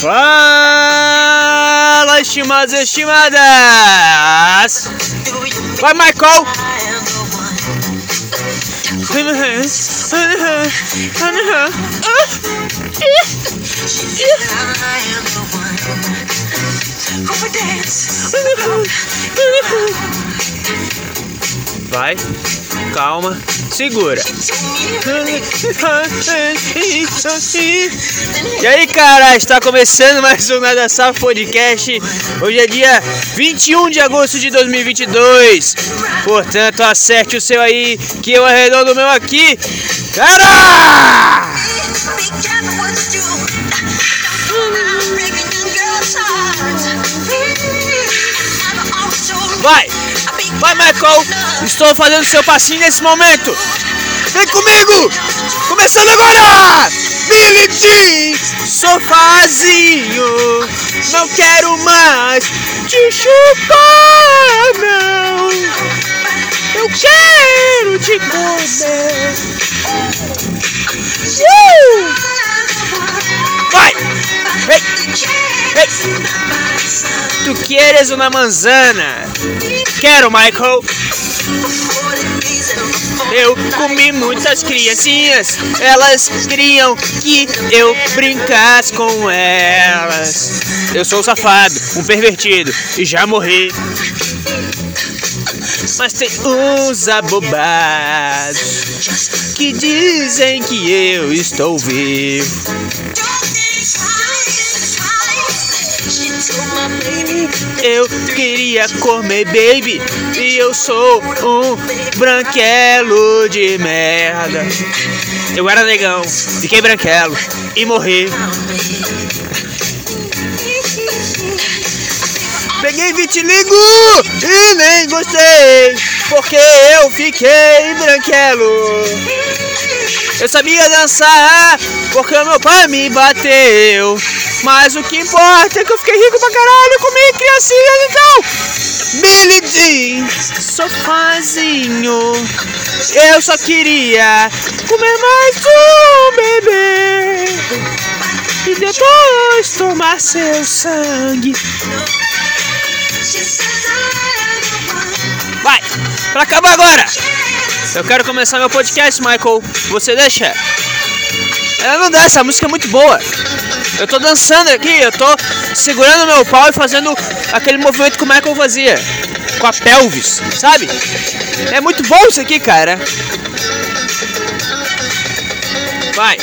Fala, estimados e estimadas! Vai, Michael! Vai, calma, segura. E aí, cara, está começando mais um Nada Safo Podcast. Hoje é dia 21 de agosto de 2022. Portanto, acerte o seu aí, que eu arredondo o meu aqui. Cara! Vai! Vai, Michael! Estou fazendo seu passinho nesse momento! Vem comigo! Começando agora! Billy Jean! Sofazinho! Não quero mais te chupar, não! Eu quero te comer! Uh! Vai! Vem! Tu queres uma manzana? Quero, Michael! Eu comi muitas criancinhas, elas queriam que eu brincasse com elas. Eu sou um safado, um pervertido e já morri. Mas tem uns abobados que dizem que eu estou vivo. Eu queria comer baby e eu sou um branquelo de merda. Eu era negão, fiquei branquelo e morri. Peguei vitiligo e nem gostei, porque eu fiquei branquelo. Eu sabia dançar porque meu pai me bateu. Mas o que importa é que eu fiquei rico pra caralho, comi criancinhas então. Billy Jean, sofazinho. Eu só queria comer mais um bebê. E depois tomar seu sangue. Vai, pra acabar agora. Eu quero começar meu podcast, Michael. Você deixa? Ela não dá, essa música é muito boa. Eu tô dançando aqui, eu tô segurando meu pau e fazendo aquele movimento que o Michael fazia. Com a pelvis, sabe? É muito bom isso aqui, cara. Vai,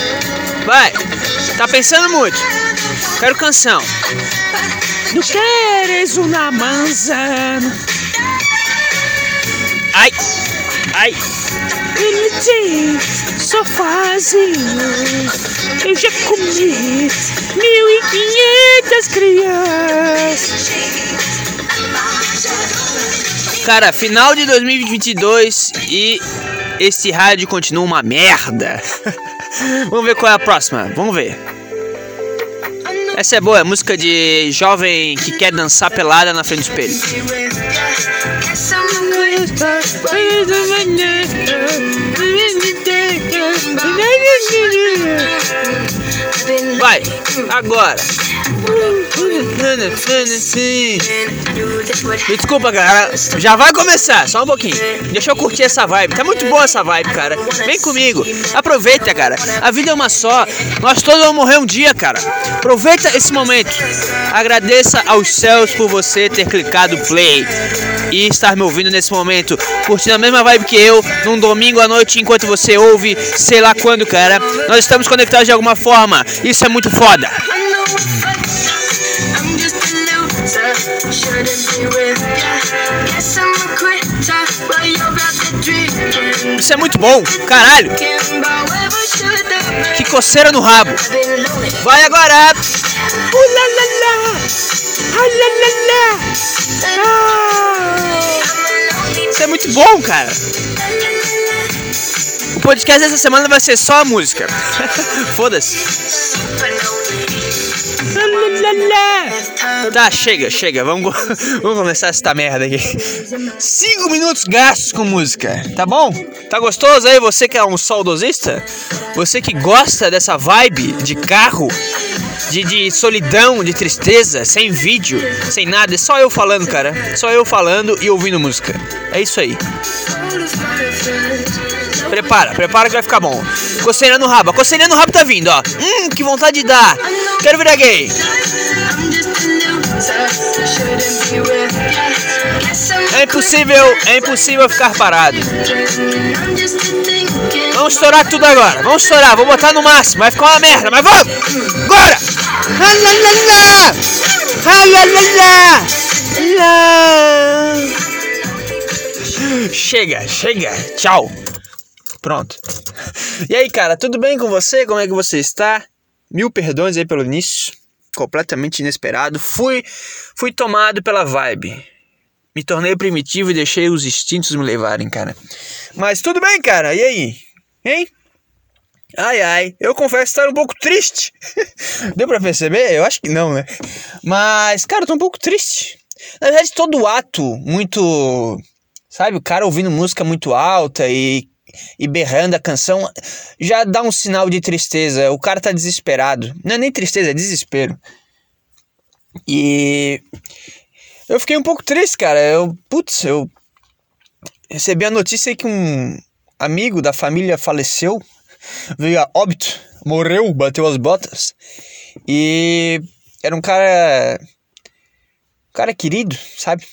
vai. Tá pensando muito. Quero canção. Não queres uma manzana. Ai, ai. Ele sofazinho. Eu já comi mil e quinhentas crianças. Cara, final de 2022 e este rádio continua uma merda. Vamos ver qual é a próxima. Vamos ver. Essa é boa, é música de jovem que quer dançar pelada na frente do espelho. Vai, agora. Me desculpa, cara. Já vai começar, só um pouquinho. Deixa eu curtir essa vibe. Tá muito boa essa vibe, cara. Vem comigo. Aproveita, cara. A vida é uma só. Nós todos vamos morrer um dia, cara. Aproveita esse momento. Agradeça aos céus por você ter clicado play e estar me ouvindo nesse momento, curtindo a mesma vibe que eu, num domingo à noite, enquanto você ouve, sei lá quando, cara. Nós estamos conectados de alguma forma. Isso é muito foda. Isso é muito bom, caralho. Que coceira no rabo. Vai agora. Ah. Isso é muito bom, cara. O podcast dessa semana vai ser só a música. Foda-se. Tá, chega, chega. Vamos, vamos começar essa merda aqui. Cinco minutos gastos com música, tá bom? Tá gostoso aí? Você que é um saudosista? Você que gosta dessa vibe de carro? de, de solidão, de tristeza, sem vídeo, sem nada. É só eu falando, cara. Só eu falando e ouvindo música. É isso aí. Prepara, prepara que vai ficar bom. Coceirinha no rabo. A coceirinha no rabo tá vindo, ó. Hum, que vontade de dar. Quero virar gay. É impossível, é impossível ficar parado. Vamos estourar tudo agora. Vamos estourar, vou botar no máximo. Vai ficar uma merda, mas vamos! Agora! Chega, chega. Tchau. Pronto. E aí, cara, tudo bem com você? Como é que você está? Mil perdões aí pelo início. Completamente inesperado. Fui, fui tomado pela vibe. Me tornei primitivo e deixei os instintos me levarem, cara. Mas tudo bem, cara. E aí? Hein? Ai, ai, eu confesso estar um pouco triste. Deu pra perceber? Eu acho que não, né? Mas, cara, eu tô um pouco triste. Na verdade, todo ato muito. Sabe, o cara ouvindo música muito alta e, e berrando a canção já dá um sinal de tristeza. O cara tá desesperado. Não é nem tristeza, é desespero. E. Eu fiquei um pouco triste, cara. Eu. Putz, eu. Recebi a notícia que um amigo da família faleceu veio a óbito, morreu, bateu as botas. E era um cara. Um cara querido, sabe?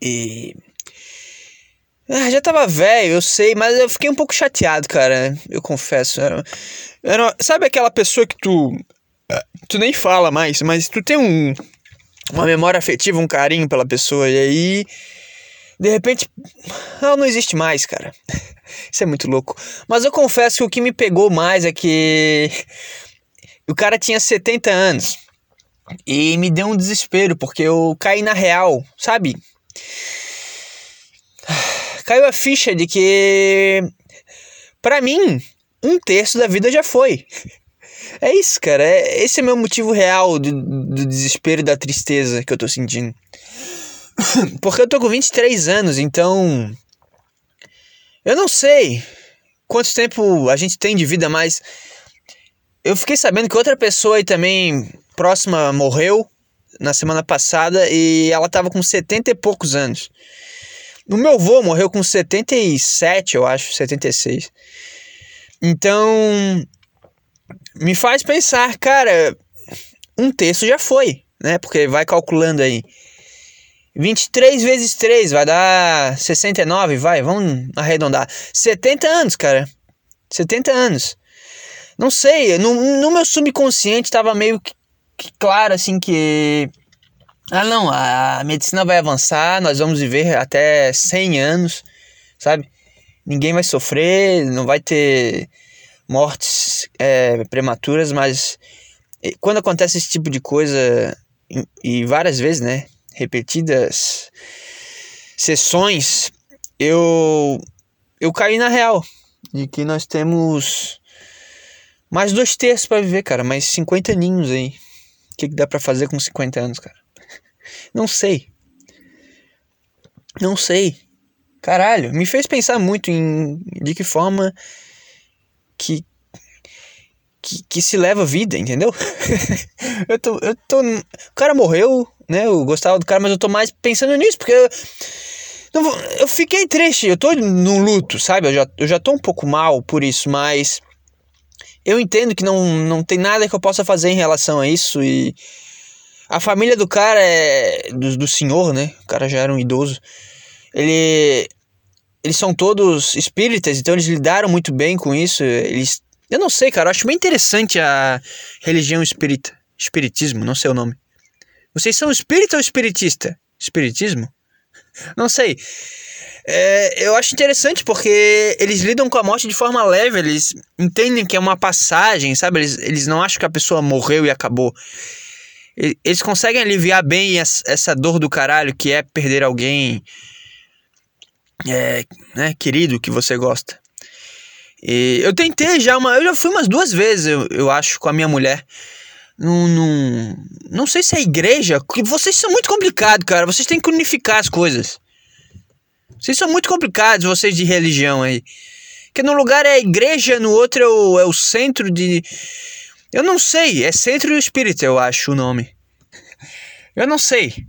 E. Ah, já tava velho, eu sei, mas eu fiquei um pouco chateado, cara. Eu confesso. Sabe aquela pessoa que tu. Tu nem fala mais, mas tu tem um, uma memória afetiva, um carinho pela pessoa, e aí. De repente, ela não existe mais, cara. Isso é muito louco. Mas eu confesso que o que me pegou mais é que o cara tinha 70 anos. E me deu um desespero, porque eu caí na real, sabe? Caiu a ficha de que, para mim, um terço da vida já foi. É isso, cara. É, esse é meu motivo real do, do desespero e da tristeza que eu tô sentindo. Porque eu tô com 23 anos, então eu não sei quanto tempo a gente tem de vida, mas eu fiquei sabendo que outra pessoa aí também próxima morreu na semana passada e ela tava com 70 e poucos anos. O meu avô morreu com 77, eu acho, 76. Então, me faz pensar, cara, um terço já foi, né? Porque vai calculando aí. 23 vezes 3 vai dar 69, vai, vamos arredondar. 70 anos, cara. 70 anos. Não sei, no, no meu subconsciente tava meio que, que claro assim que. Ah, não, a medicina vai avançar, nós vamos viver até 100 anos, sabe? Ninguém vai sofrer, não vai ter mortes é, prematuras, mas quando acontece esse tipo de coisa, e, várias vezes, né? repetidas sessões, eu eu caí na real de que nós temos mais dois terços para viver, cara, mais 50 aninhos aí. O que, que dá para fazer com 50 anos, cara? Não sei. Não sei. Caralho, me fez pensar muito em de que forma que que, que se leva a vida, entendeu? eu tô eu tô o cara morreu, né? Eu gostava do cara, mas eu tô mais pensando nisso, porque eu, não, eu fiquei triste, eu tô no luto, sabe? Eu já, eu já tô um pouco mal por isso, mas eu entendo que não, não tem nada que eu possa fazer em relação a isso e a família do cara é do, do senhor, né? O cara já era um idoso. Ele eles são todos espíritas, então eles lidaram muito bem com isso. Eles eu não sei, cara, eu acho bem interessante a religião espírita, espiritismo, não sei o nome. Vocês são espírita ou espiritista? Espiritismo? Não sei. É, eu acho interessante porque eles lidam com a morte de forma leve, eles entendem que é uma passagem, sabe? Eles, eles não acham que a pessoa morreu e acabou. Eles conseguem aliviar bem essa dor do caralho que é perder alguém é, né, querido que você gosta. E eu tentei já uma. Eu já fui umas duas vezes, eu, eu acho, com a minha mulher num, num, não sei se é igreja, vocês são muito complicados, cara. Vocês têm que unificar as coisas. Vocês são muito complicados, vocês de religião aí. Que num lugar é a igreja, no outro é o, é o centro de. Eu não sei, é Centro Espírita, eu acho o nome. Eu não sei,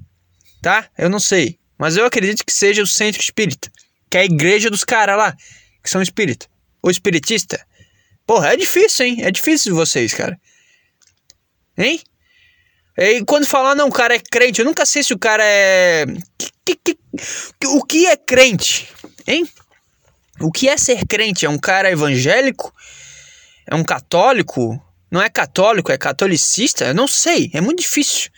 tá? Eu não sei. Mas eu acredito que seja o Centro Espírita, que é a igreja dos caras lá, que são espírita. Ou espiritista. Porra, é difícil, hein? É difícil vocês, cara. Hein? E quando falar, não, o cara é crente, eu nunca sei se o cara é. O que é crente? Hein? O que é ser crente? É um cara evangélico? É um católico? Não é católico, é catolicista? Eu não sei, é muito difícil.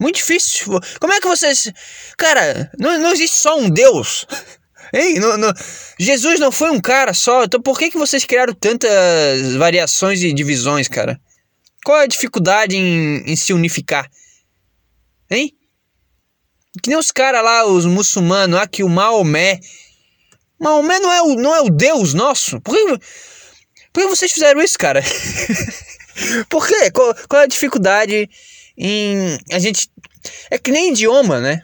Muito difícil. Como é que vocês. Cara, não, não existe só um Deus. Hein? Não, não... Jesus não foi um cara só. Então por que, que vocês criaram tantas variações e divisões, cara? Qual é a dificuldade em, em se unificar? Hein? Que nem os caras lá, os muçulmanos, aqui o Maomé. Maomé não é o, não é o Deus nosso? Por que, por que vocês fizeram isso, cara? por quê? Qual, qual é a dificuldade em a gente. É que nem idioma, né?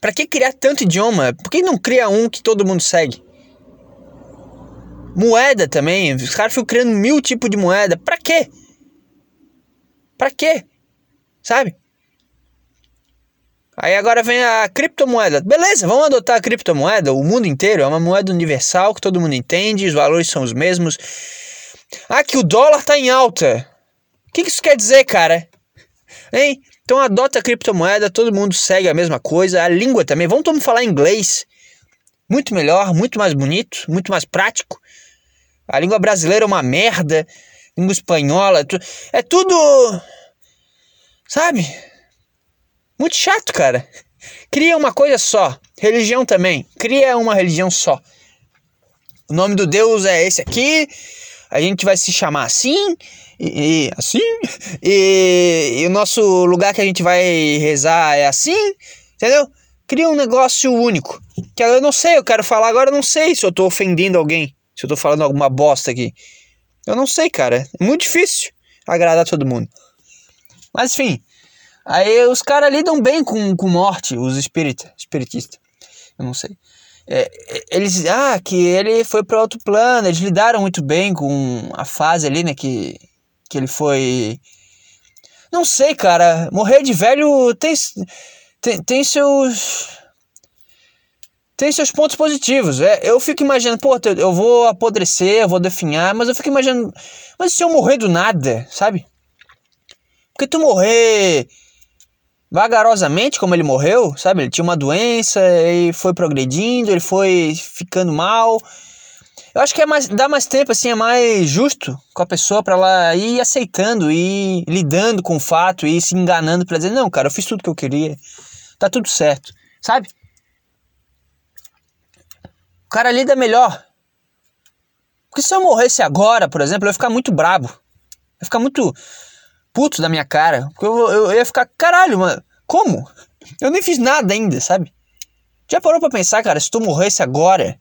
Pra que criar tanto idioma? Por que não cria um que todo mundo segue? Moeda também. Os caras ficam criando mil tipos de moeda. Pra quê? Pra quê? Sabe? Aí agora vem a criptomoeda. Beleza, vamos adotar a criptomoeda. O mundo inteiro é uma moeda universal que todo mundo entende, os valores são os mesmos. Ah, que o dólar tá em alta. O que isso quer dizer, cara? Hein? Então adota a criptomoeda, todo mundo segue a mesma coisa. A língua também. Vamos todo mundo falar inglês. Muito melhor, muito mais bonito, muito mais prático. A língua brasileira é uma merda língua espanhola, é tudo. Sabe? Muito chato, cara. Cria uma coisa só. Religião também. Cria uma religião só. O nome do Deus é esse aqui. A gente vai se chamar assim. E, e assim. E, e o nosso lugar que a gente vai rezar é assim. Entendeu? Cria um negócio único. Que eu não sei, eu quero falar agora, eu não sei se eu tô ofendendo alguém. Se eu tô falando alguma bosta aqui. Eu não sei, cara. É muito difícil agradar todo mundo. Mas enfim. Aí os caras lidam bem com, com morte, os espírita, espiritistas. Eu não sei. É, eles. Ah, que ele foi para outro plano. Eles lidaram muito bem com a fase ali, né? Que, que ele foi. Não sei, cara. Morrer de velho tem, tem, tem seus tem seus pontos positivos. É, eu fico imaginando, pô, eu vou apodrecer, eu vou definhar, mas eu fico imaginando, mas se eu morrer do nada, sabe? Porque tu morrer vagarosamente, como ele morreu, sabe? Ele tinha uma doença e foi progredindo, ele foi ficando mal. Eu acho que é mais, dá mais tempo, assim, é mais justo com a pessoa para ela ir aceitando e lidando com o fato e se enganando para dizer, não, cara, eu fiz tudo que eu queria, tá tudo certo, sabe? O cara lida melhor. Porque se eu morresse agora, por exemplo, eu ia ficar muito brabo. Eu ia ficar muito puto da minha cara. Porque eu, eu, eu ia ficar, caralho, mano, como? Eu nem fiz nada ainda, sabe? Já parou pra pensar, cara, se tu morresse agora,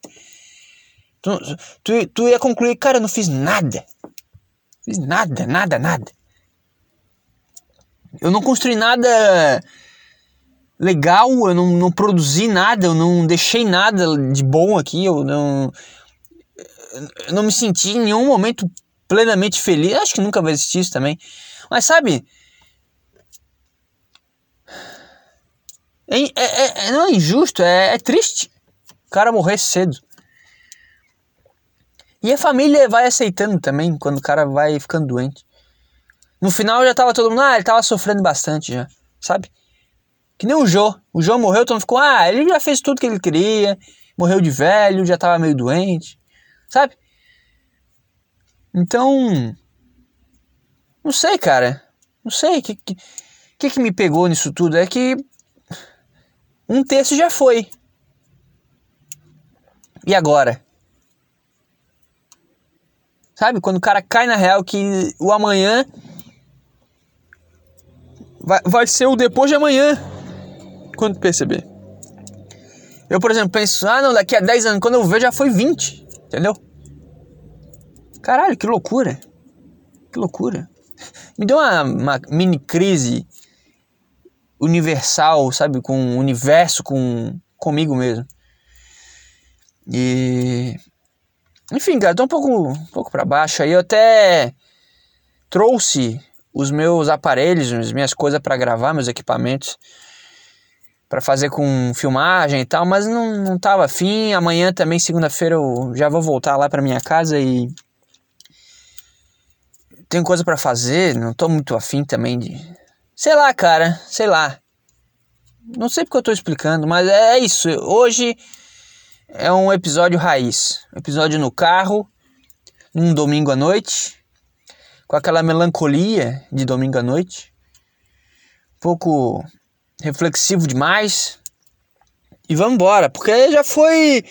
tu, tu, tu ia concluir, cara, eu não fiz nada. Fiz nada, nada, nada. Eu não construí nada legal, eu não, não produzi nada, eu não deixei nada de bom aqui, eu não, eu não me senti em nenhum momento plenamente feliz. Acho que nunca vai existir isso também. Mas sabe, é, é, é, não é injusto, é, é triste o cara morrer cedo. E a família vai aceitando também quando o cara vai ficando doente. No final já tava todo mundo, ah, ele tava sofrendo bastante já, sabe? Que nem o Jô. O Jô morreu, todo mundo ficou, ah, ele já fez tudo que ele queria, morreu de velho, já tava meio doente, sabe? Então, não sei, cara. Não sei o que, que, que me pegou nisso tudo. É que um terço já foi. E agora? Sabe? Quando o cara cai na real que o amanhã vai, vai ser o depois de amanhã quando perceber. Eu, por exemplo, penso, ah, não, daqui a 10 anos, quando eu ver, já foi 20, entendeu? Caralho, que loucura. Que loucura. Me deu uma, uma mini crise universal, sabe? Com o universo, com comigo mesmo. E. Enfim, cara, tô um pouco, um pouco pra baixo aí. Eu até. trouxe os meus aparelhos, as minhas coisas para gravar, meus equipamentos, para fazer com filmagem e tal, mas não, não tava afim. Amanhã também, segunda-feira, eu já vou voltar lá para minha casa e. Tenho coisa para fazer, não tô muito afim também de. Sei lá, cara, sei lá. Não sei porque eu tô explicando, mas é isso. Hoje é um episódio raiz. Episódio no carro, num domingo à noite com aquela melancolia de domingo à noite, um pouco reflexivo demais. E vamos embora, porque já foi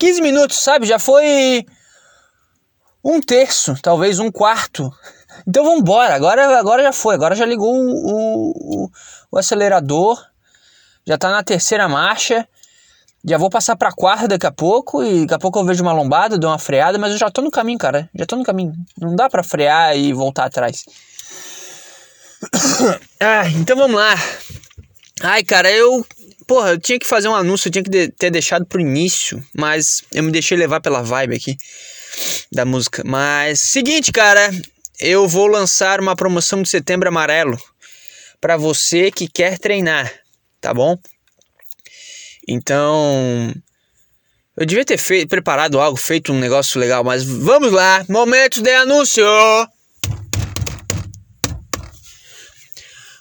15 minutos, sabe? Já foi um terço, talvez um quarto. Então vamos embora, agora, agora já foi, agora já ligou o, o, o acelerador, já está na terceira marcha. Já vou passar pra quarta daqui a pouco e daqui a pouco eu vejo uma lombada, dou uma freada, mas eu já tô no caminho, cara. Já tô no caminho. Não dá pra frear e voltar atrás. ah, então vamos lá. Ai, cara, eu. Porra, eu tinha que fazer um anúncio, eu tinha que de ter deixado pro início, mas eu me deixei levar pela vibe aqui da música. Mas, seguinte, cara, eu vou lançar uma promoção de setembro amarelo para você que quer treinar, tá bom? Então, eu devia ter feito, preparado algo, feito um negócio legal, mas vamos lá, momento de anúncio.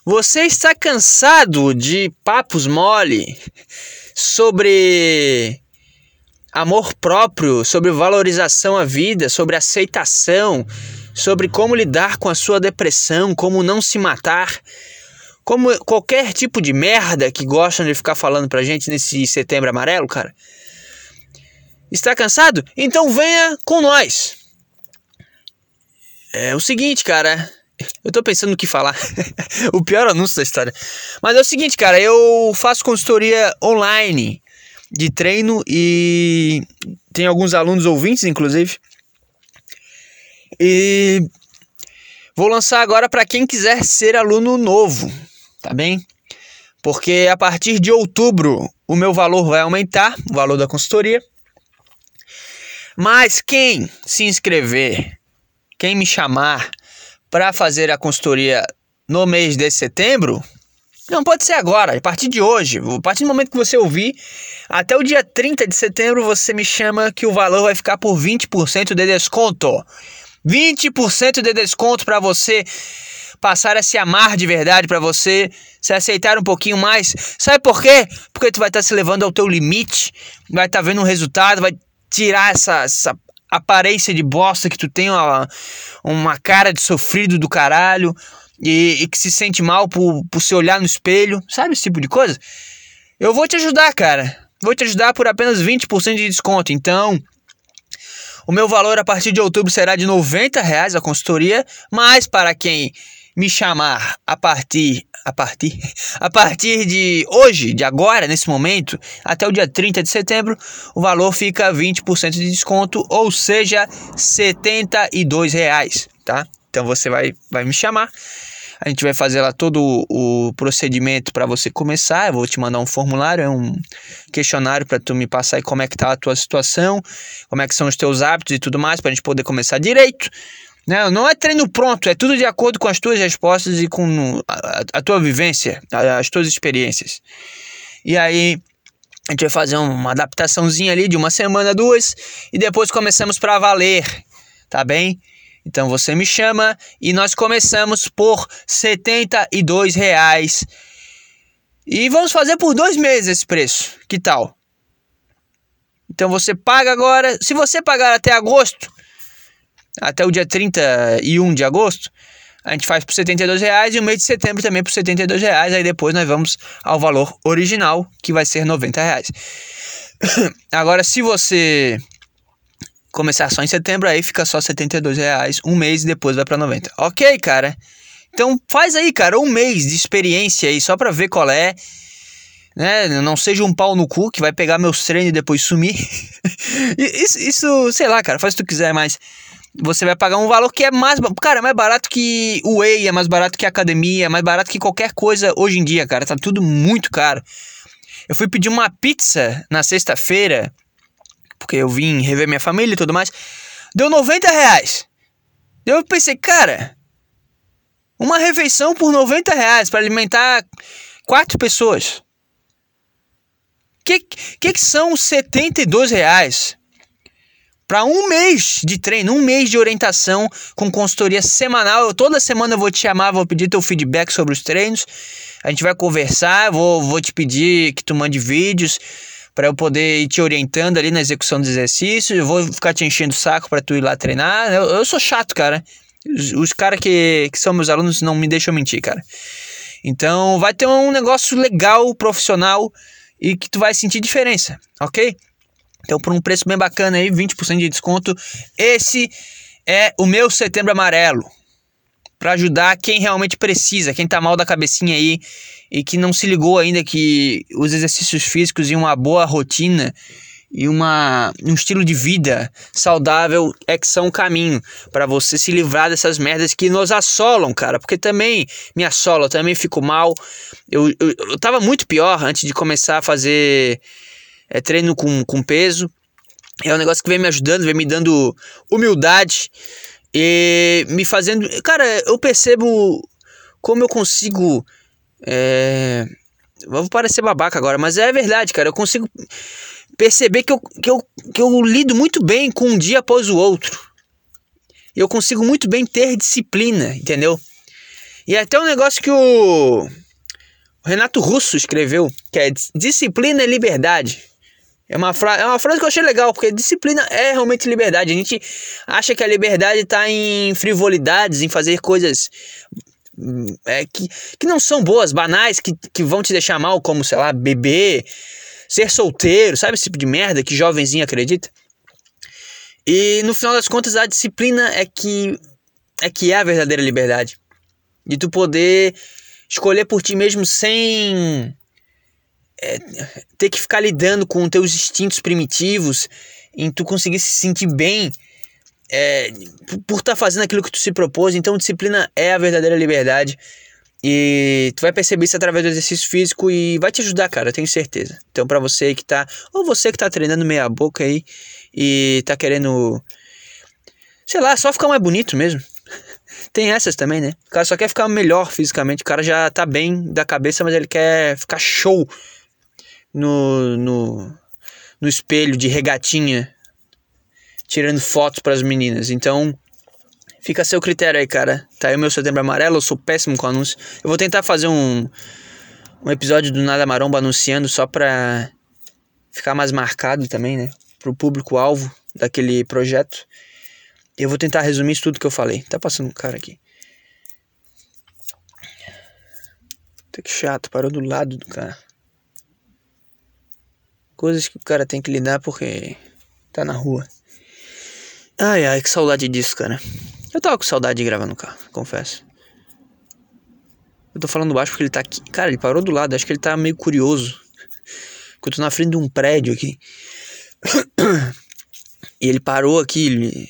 Você está cansado de papos mole sobre amor próprio, sobre valorização à vida, sobre aceitação, sobre como lidar com a sua depressão, como não se matar? Como qualquer tipo de merda que gostam de ficar falando pra gente nesse setembro amarelo, cara. Está cansado? Então venha com nós. É o seguinte, cara. Eu tô pensando no que falar. o pior anúncio da história. Mas é o seguinte, cara. Eu faço consultoria online de treino e tem alguns alunos ouvintes, inclusive. E vou lançar agora para quem quiser ser aluno novo tá bem? Porque a partir de outubro o meu valor vai aumentar, o valor da consultoria. Mas quem se inscrever, quem me chamar para fazer a consultoria no mês de setembro, não pode ser agora, a partir de hoje, a partir do momento que você ouvir, até o dia 30 de setembro você me chama que o valor vai ficar por 20% de desconto. 20% de desconto para você passar a se amar de verdade para você, se aceitar um pouquinho mais. Sabe por quê? Porque tu vai estar tá se levando ao teu limite, vai estar tá vendo um resultado, vai tirar essa, essa aparência de bosta que tu tem, uma, uma cara de sofrido do caralho e, e, que se sente mal por, por se olhar no espelho, sabe esse tipo de coisa? Eu vou te ajudar, cara. Vou te ajudar por apenas 20% de desconto. Então, o meu valor a partir de outubro será de 90 reais a consultoria, mas para quem me chamar a partir a partir a partir de hoje, de agora, nesse momento, até o dia 30 de setembro, o valor fica 20% de desconto, ou seja, 72 reais, tá? Então você vai vai me chamar a gente vai fazer lá todo o procedimento para você começar. Eu vou te mandar um formulário, um questionário para tu me passar aí como é que tá a tua situação, como é que são os teus hábitos e tudo mais, para a gente poder começar direito. Não, não é treino pronto, é tudo de acordo com as tuas respostas e com a, a tua vivência, as tuas experiências. E aí a gente vai fazer uma adaptaçãozinha ali de uma semana, duas, e depois começamos para valer, tá bem? Então você me chama e nós começamos por 72 reais. E vamos fazer por dois meses esse preço. Que tal? Então você paga agora. Se você pagar até agosto, até o dia 31 de agosto, a gente faz por 72 reais e o mês de setembro também por 72 reais. Aí depois nós vamos ao valor original, que vai ser 90 reais. Agora, se você começar só em setembro, aí fica só 72 reais, um mês e depois vai para 90. Ok, cara? Então faz aí, cara, um mês de experiência aí, só pra ver qual é. Né? Não seja um pau no cu que vai pegar meus treinos e depois sumir. isso, isso, sei lá, cara, faz o que tu quiser, mas você vai pagar um valor que é mais. Cara, é mais barato que o Whey, é mais barato que a academia, é mais barato que qualquer coisa hoje em dia, cara. Tá tudo muito caro. Eu fui pedir uma pizza na sexta-feira, porque eu vim rever minha família e tudo mais. Deu 90 reais. Eu pensei, cara, Uma refeição por 90 reais para alimentar quatro pessoas. Que, que, que são 72 reais? Para um mês de treino, um mês de orientação com consultoria semanal. Eu, toda semana eu vou te chamar, vou pedir teu feedback sobre os treinos. A gente vai conversar, vou, vou te pedir que tu mande vídeos para eu poder ir te orientando ali na execução dos exercícios. Eu vou ficar te enchendo o saco para tu ir lá treinar. Eu, eu sou chato, cara. Os, os caras que, que são meus alunos não me deixam mentir, cara. Então vai ter um negócio legal, profissional e que tu vai sentir diferença, ok? Então por um preço bem bacana aí, 20% de desconto. Esse é o meu setembro amarelo. Para ajudar quem realmente precisa, quem tá mal da cabecinha aí e que não se ligou ainda que os exercícios físicos e uma boa rotina e uma, um estilo de vida saudável é que são um caminho para você se livrar dessas merdas que nos assolam, cara. Porque também me assola, eu também fico mal. Eu, eu, eu tava muito pior antes de começar a fazer é, treino com, com peso. É um negócio que vem me ajudando, vem me dando humildade e me fazendo. Cara, eu percebo como eu consigo. É... Vou parecer babaca agora, mas é verdade, cara. Eu consigo perceber que eu, que, eu, que eu lido muito bem com um dia após o outro. Eu consigo muito bem ter disciplina, entendeu? E é até um negócio que o, Renato Russo escreveu, que é disciplina é liberdade. É uma, é uma frase que eu achei legal, porque disciplina é realmente liberdade. A gente acha que a liberdade está em frivolidades, em fazer coisas é, que, que não são boas, banais, que, que vão te deixar mal, como, sei lá, beber, ser solteiro, sabe esse tipo de merda que jovenzinho acredita? E no final das contas a disciplina é que é que é a verdadeira liberdade. De tu poder escolher por ti mesmo sem é, ter que ficar lidando com teus instintos primitivos, em tu conseguir se sentir bem é, por estar tá fazendo aquilo que tu se propôs. Então, disciplina é a verdadeira liberdade. E tu vai perceber isso através do exercício físico e vai te ajudar, cara, eu tenho certeza. Então, para você que tá, ou você que tá treinando meia boca aí e tá querendo, sei lá, só ficar mais bonito mesmo. Tem essas também, né? O cara só quer ficar melhor fisicamente, o cara já tá bem da cabeça, mas ele quer ficar show no, no, no espelho de regatinha, tirando fotos para as meninas. Então, Fica a seu critério aí, cara. Tá aí o meu setembro amarelo, eu sou péssimo com anúncio. Eu vou tentar fazer um, um episódio do Nada Maromba anunciando só pra ficar mais marcado também, né? Pro público-alvo daquele projeto. Eu vou tentar resumir isso tudo que eu falei. Tá passando um cara aqui. Tá que chato, parou do lado do cara. Coisas que o cara tem que lidar porque tá na rua. Ai ai, que saudade disso, cara. Eu tava com saudade de gravar no carro, confesso. Eu tô falando baixo porque ele tá aqui. Cara, ele parou do lado, acho que ele tá meio curioso. Porque eu tô na frente de um prédio aqui. E ele parou aqui. Ele...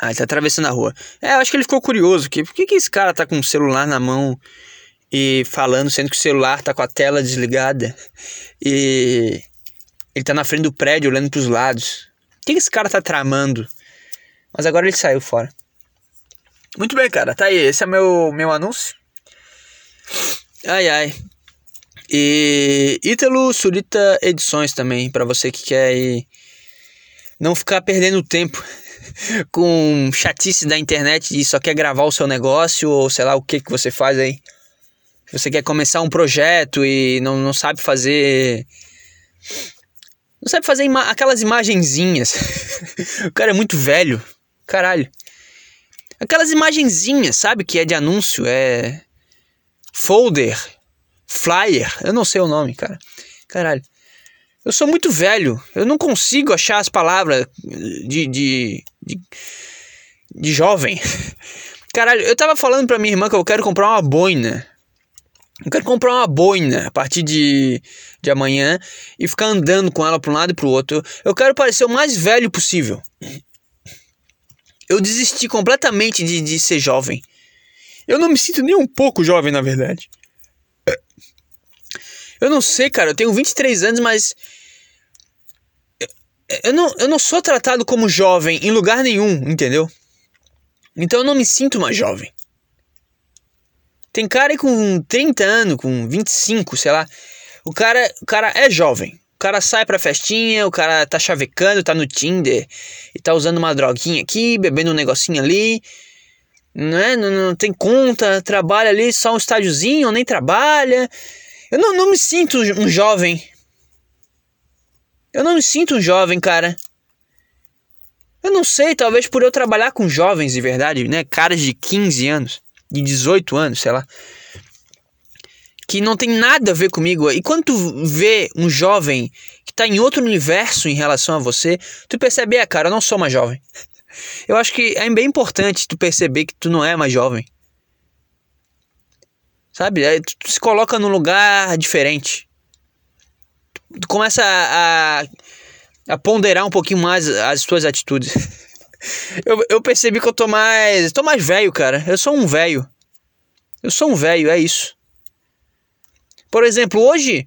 Ah, ele tá atravessando a rua. É, eu acho que ele ficou curioso. Que, por que, que esse cara tá com o celular na mão e falando, sendo que o celular tá com a tela desligada? E ele tá na frente do prédio olhando pros lados. Que esse cara tá tramando? Mas agora ele saiu fora. Muito bem, cara. Tá aí. Esse é meu, meu anúncio. Ai, ai. E Ítalo Surita Edições também, para você que quer ir não ficar perdendo tempo com chatice da internet e só quer gravar o seu negócio ou sei lá o que que você faz aí. Você quer começar um projeto e não, não sabe fazer não sabe fazer ima aquelas imagenzinhas. o cara é muito velho. Caralho. Aquelas imagenzinhas, sabe? Que é de anúncio, é. Folder, flyer, eu não sei o nome, cara. Caralho. Eu sou muito velho, eu não consigo achar as palavras de, de, de, de jovem. Caralho, eu tava falando pra minha irmã que eu quero comprar uma boina. Eu quero comprar uma boina a partir de, de amanhã e ficar andando com ela para um lado e para o outro. Eu quero parecer o mais velho possível. Eu desisti completamente de, de ser jovem. Eu não me sinto nem um pouco jovem, na verdade. Eu não sei, cara. Eu tenho 23 anos, mas. Eu não, eu não sou tratado como jovem em lugar nenhum, entendeu? Então eu não me sinto mais jovem. Tem cara aí com 30 anos, com 25, sei lá. O cara, o cara é jovem. O cara sai pra festinha, o cara tá chavecando, tá no Tinder e tá usando uma droguinha aqui, bebendo um negocinho ali. Né? Não, não tem conta, trabalha ali só um estádiozinho, nem trabalha. Eu não, não me sinto um jovem. Eu não me sinto um jovem, cara. Eu não sei, talvez por eu trabalhar com jovens de verdade, né? Caras de 15 anos, de 18 anos, sei lá. Que não tem nada a ver comigo. E quando tu vê um jovem que tá em outro universo em relação a você, tu percebe, é, cara, eu não sou mais jovem. Eu acho que é bem importante tu perceber que tu não é mais jovem. Sabe? Aí tu, se coloca num lugar diferente. Tu, tu começa a, a a ponderar um pouquinho mais as suas atitudes. eu, eu percebi que eu tô mais. tô mais velho, cara. Eu sou um velho. Eu sou um velho, é isso. Por exemplo, hoje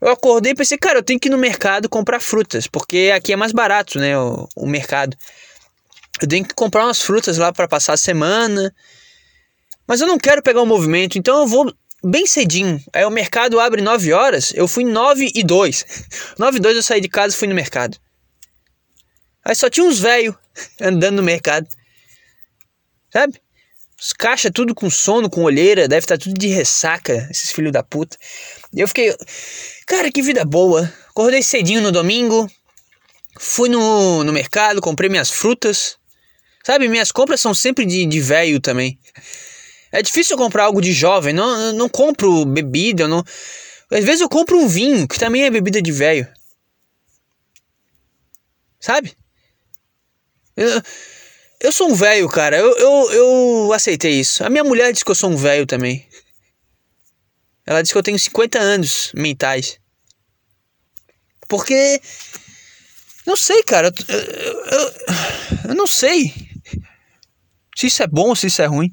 eu acordei e pensei, cara, eu tenho que ir no mercado comprar frutas, porque aqui é mais barato, né? O, o mercado. Eu tenho que comprar umas frutas lá para passar a semana. Mas eu não quero pegar o movimento, então eu vou bem cedinho. Aí o mercado abre 9 horas, eu fui 9 e 2. 9 e 2 eu saí de casa e fui no mercado. Aí só tinha uns velhos andando no mercado. Sabe? Os caixa tudo com sono, com olheira, deve estar tá tudo de ressaca, esses filhos da puta. E eu fiquei, cara, que vida boa. Acordei cedinho no domingo, fui no, no mercado, comprei minhas frutas. Sabe, minhas compras são sempre de velho também. É difícil comprar algo de jovem, não, não compro bebida, não. Às vezes eu compro um vinho, que também é bebida de velho. Sabe? Eu, eu sou um velho, cara. Eu, eu, eu aceitei isso. A minha mulher diz que eu sou um velho também. Ela diz que eu tenho 50 anos mentais. Porque. Não sei, cara. Eu, eu, eu, não sei. Se isso é bom ou se isso é ruim.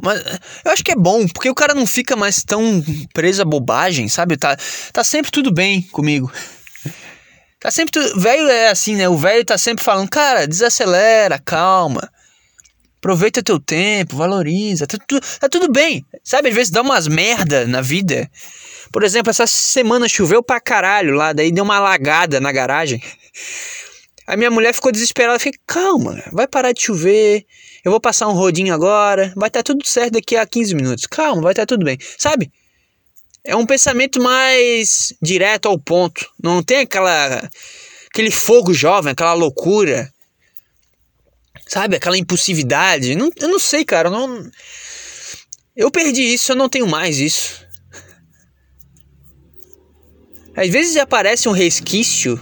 Mas eu acho que é bom, porque o cara não fica mais tão preso a bobagem, sabe? Tá, tá sempre tudo bem comigo. Tá sempre tudo. Velho é assim, né? O velho tá sempre falando, cara, desacelera, calma. Aproveita teu tempo, valoriza. Tá, tudo, tá tudo bem. Sabe, às vezes dá umas merda na vida. Por exemplo, essa semana choveu pra caralho lá, daí deu uma alagada na garagem. A minha mulher ficou desesperada. Fiquei, calma, vai parar de chover. Eu vou passar um rodinho agora. Vai estar tá tudo certo daqui a 15 minutos. Calma, vai estar tá tudo bem. Sabe? É um pensamento mais direto ao ponto. Não tem aquela. aquele fogo jovem, aquela loucura. Sabe? Aquela impulsividade. Não, eu não sei, cara. Eu não. Eu perdi isso, eu não tenho mais isso. Às vezes aparece um resquício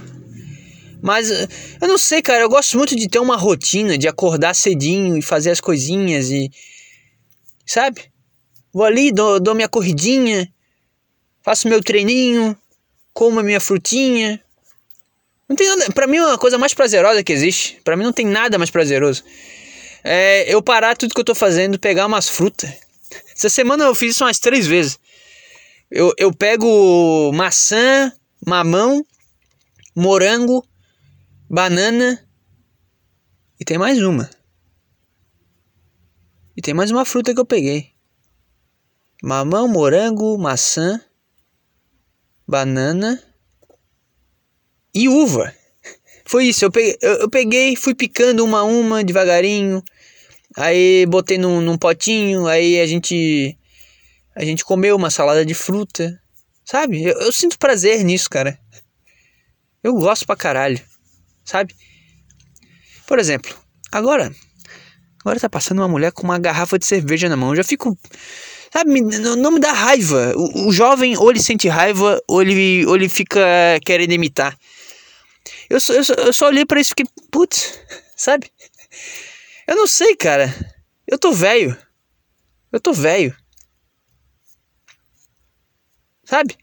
mas eh, eu não sei, cara. Eu gosto muito de ter uma rotina, de acordar cedinho e fazer as coisinhas e. Sabe? Vou ali, dou, dou minha corridinha, faço meu treininho, como a minha frutinha. Não tem nada. Pra mim, é uma coisa mais prazerosa que existe. Pra mim, não tem nada mais prazeroso. É eu parar tudo que eu tô fazendo, pegar umas frutas. Essa semana eu fiz isso umas três vezes. Eu, eu pego maçã, mamão, morango banana e tem mais uma. E tem mais uma fruta que eu peguei. Mamão, morango, maçã, banana e uva. Foi isso, eu peguei, eu, peguei, fui picando uma a uma devagarinho. Aí botei num, num potinho, aí a gente a gente comeu uma salada de fruta. Sabe? Eu, eu sinto prazer nisso, cara. Eu gosto pra caralho sabe? Por exemplo, agora, agora tá passando uma mulher com uma garrafa de cerveja na mão. Eu já fico, sabe, não, me dá raiva. O, o, jovem ou ele sente raiva ou ele, ou ele fica querendo imitar. Eu eu eu só olhei para isso e fiquei, putz, sabe? Eu não sei, cara. Eu tô velho. Eu tô velho. Sabe?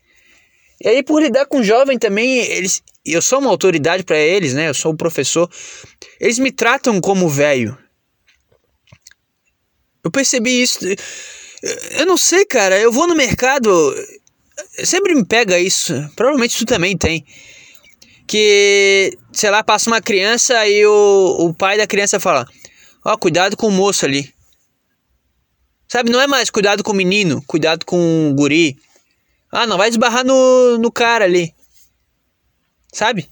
E aí, por lidar com jovem também, eles, eu sou uma autoridade para eles, né? Eu sou o professor. Eles me tratam como velho. Eu percebi isso. Eu não sei, cara. Eu vou no mercado. Sempre me pega isso. Provavelmente tu também tem. Que, sei lá, passa uma criança e o, o pai da criança fala: Ó, oh, cuidado com o moço ali. Sabe, não é mais cuidado com o menino, cuidado com o guri. Ah, não vai esbarrar no, no cara ali. Sabe?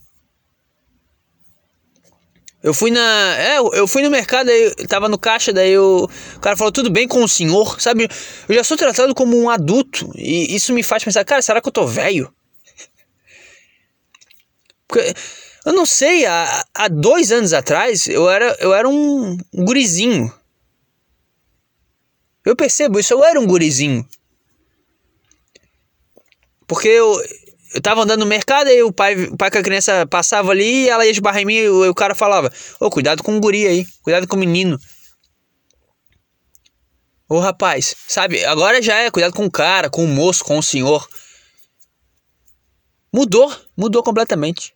Eu fui na. É, eu fui no mercado, aí tava no caixa, daí o, o cara falou, tudo bem com o senhor, sabe? Eu já sou tratado como um adulto. E isso me faz pensar, cara, será que eu tô velho? Porque, eu não sei, há, há dois anos atrás eu era, eu era um gurizinho. Eu percebo isso, eu era um gurizinho. Porque eu, eu tava andando no mercado e o pai, o pai com a criança passava ali e ela ia esbarrar em mim e o, o cara falava: Ô, oh, cuidado com o guri aí, cuidado com o menino. Ô rapaz, sabe? Agora já é cuidado com o cara, com o moço, com o senhor. Mudou, mudou completamente.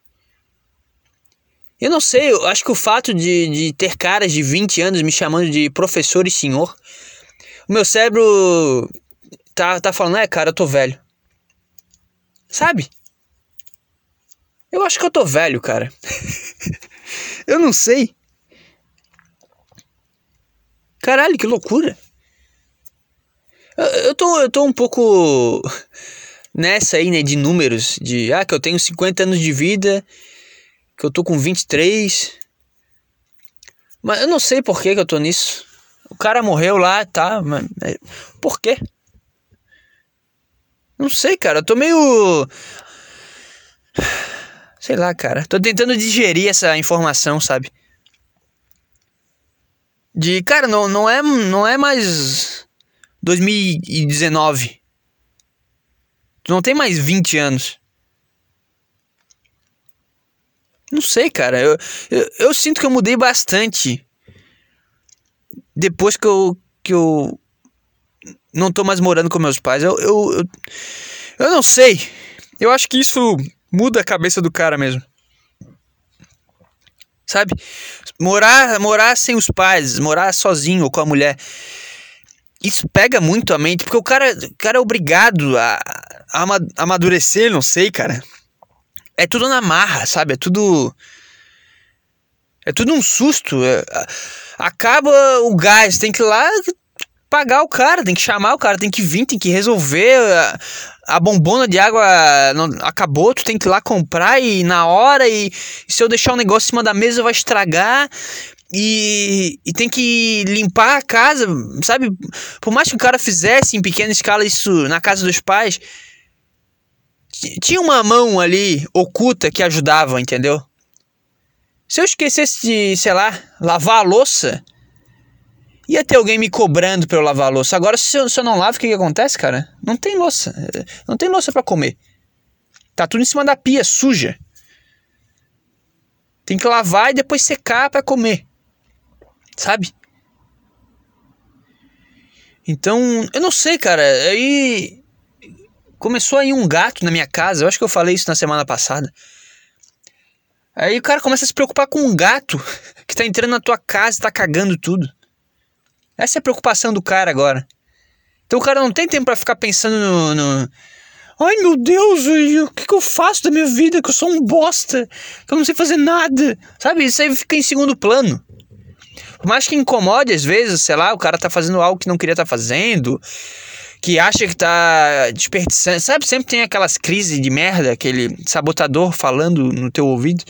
Eu não sei, eu acho que o fato de, de ter caras de 20 anos me chamando de professor e senhor, o meu cérebro tá, tá falando, é cara, eu tô velho. Sabe? Eu acho que eu tô velho, cara. eu não sei. Caralho, que loucura. Eu, eu, tô, eu tô um pouco nessa aí, né, de números. De, ah, que eu tenho 50 anos de vida, que eu tô com 23. Mas eu não sei por que, que eu tô nisso. O cara morreu lá, tá? Mas, por quê? Não sei, cara. Eu tô meio. Sei lá, cara. Tô tentando digerir essa informação, sabe? De, cara, não, não, é, não é mais 2019. Tu não tem mais 20 anos. Não sei, cara. Eu, eu, eu sinto que eu mudei bastante. Depois que eu, que eu não tô mais morando com meus pais. Eu, eu, eu, eu não sei. Eu acho que isso muda a cabeça do cara mesmo. Sabe? Morar, morar sem os pais, morar sozinho ou com a mulher. Isso pega muito a mente, porque o cara, o cara é obrigado a, a amadurecer, não sei, cara. É tudo na marra, sabe? É tudo. É tudo um susto. É, acaba o gás, tem que ir lá pagar o cara, tem que chamar o cara, tem que vir, tem que resolver. A, a bombona de água não, acabou, tu tem que ir lá comprar e na hora. E, e se eu deixar o negócio em cima da mesa vai estragar. E, e, tem que limpar a casa, sabe? Por mais que o cara fizesse em pequena escala isso na casa dos pais, tinha uma mão ali oculta que ajudava, entendeu? Se eu esquecesse de, sei lá, lavar a louça, ia ter alguém me cobrando pra eu lavar a louça. Agora, se eu, se eu não lavo, o que, que acontece, cara? Não tem louça. Não tem louça para comer. Tá tudo em cima da pia, suja. Tem que lavar e depois secar para comer. Sabe? Então, eu não sei, cara. Aí começou aí um gato na minha casa. Eu acho que eu falei isso na semana passada. Aí o cara começa a se preocupar com um gato que tá entrando na tua casa e tá cagando tudo. Essa é a preocupação do cara agora. Então o cara não tem tempo para ficar pensando no, no, Ai meu Deus, o que, que eu faço da minha vida? Que eu sou um bosta, que eu não sei fazer nada. Sabe? Isso aí fica em segundo plano. Por mais que incomode às vezes, sei lá, o cara tá fazendo algo que não queria estar tá fazendo, que acha que tá desperdiçando. Sabe? Sempre tem aquelas crises de merda, aquele sabotador falando no teu ouvido.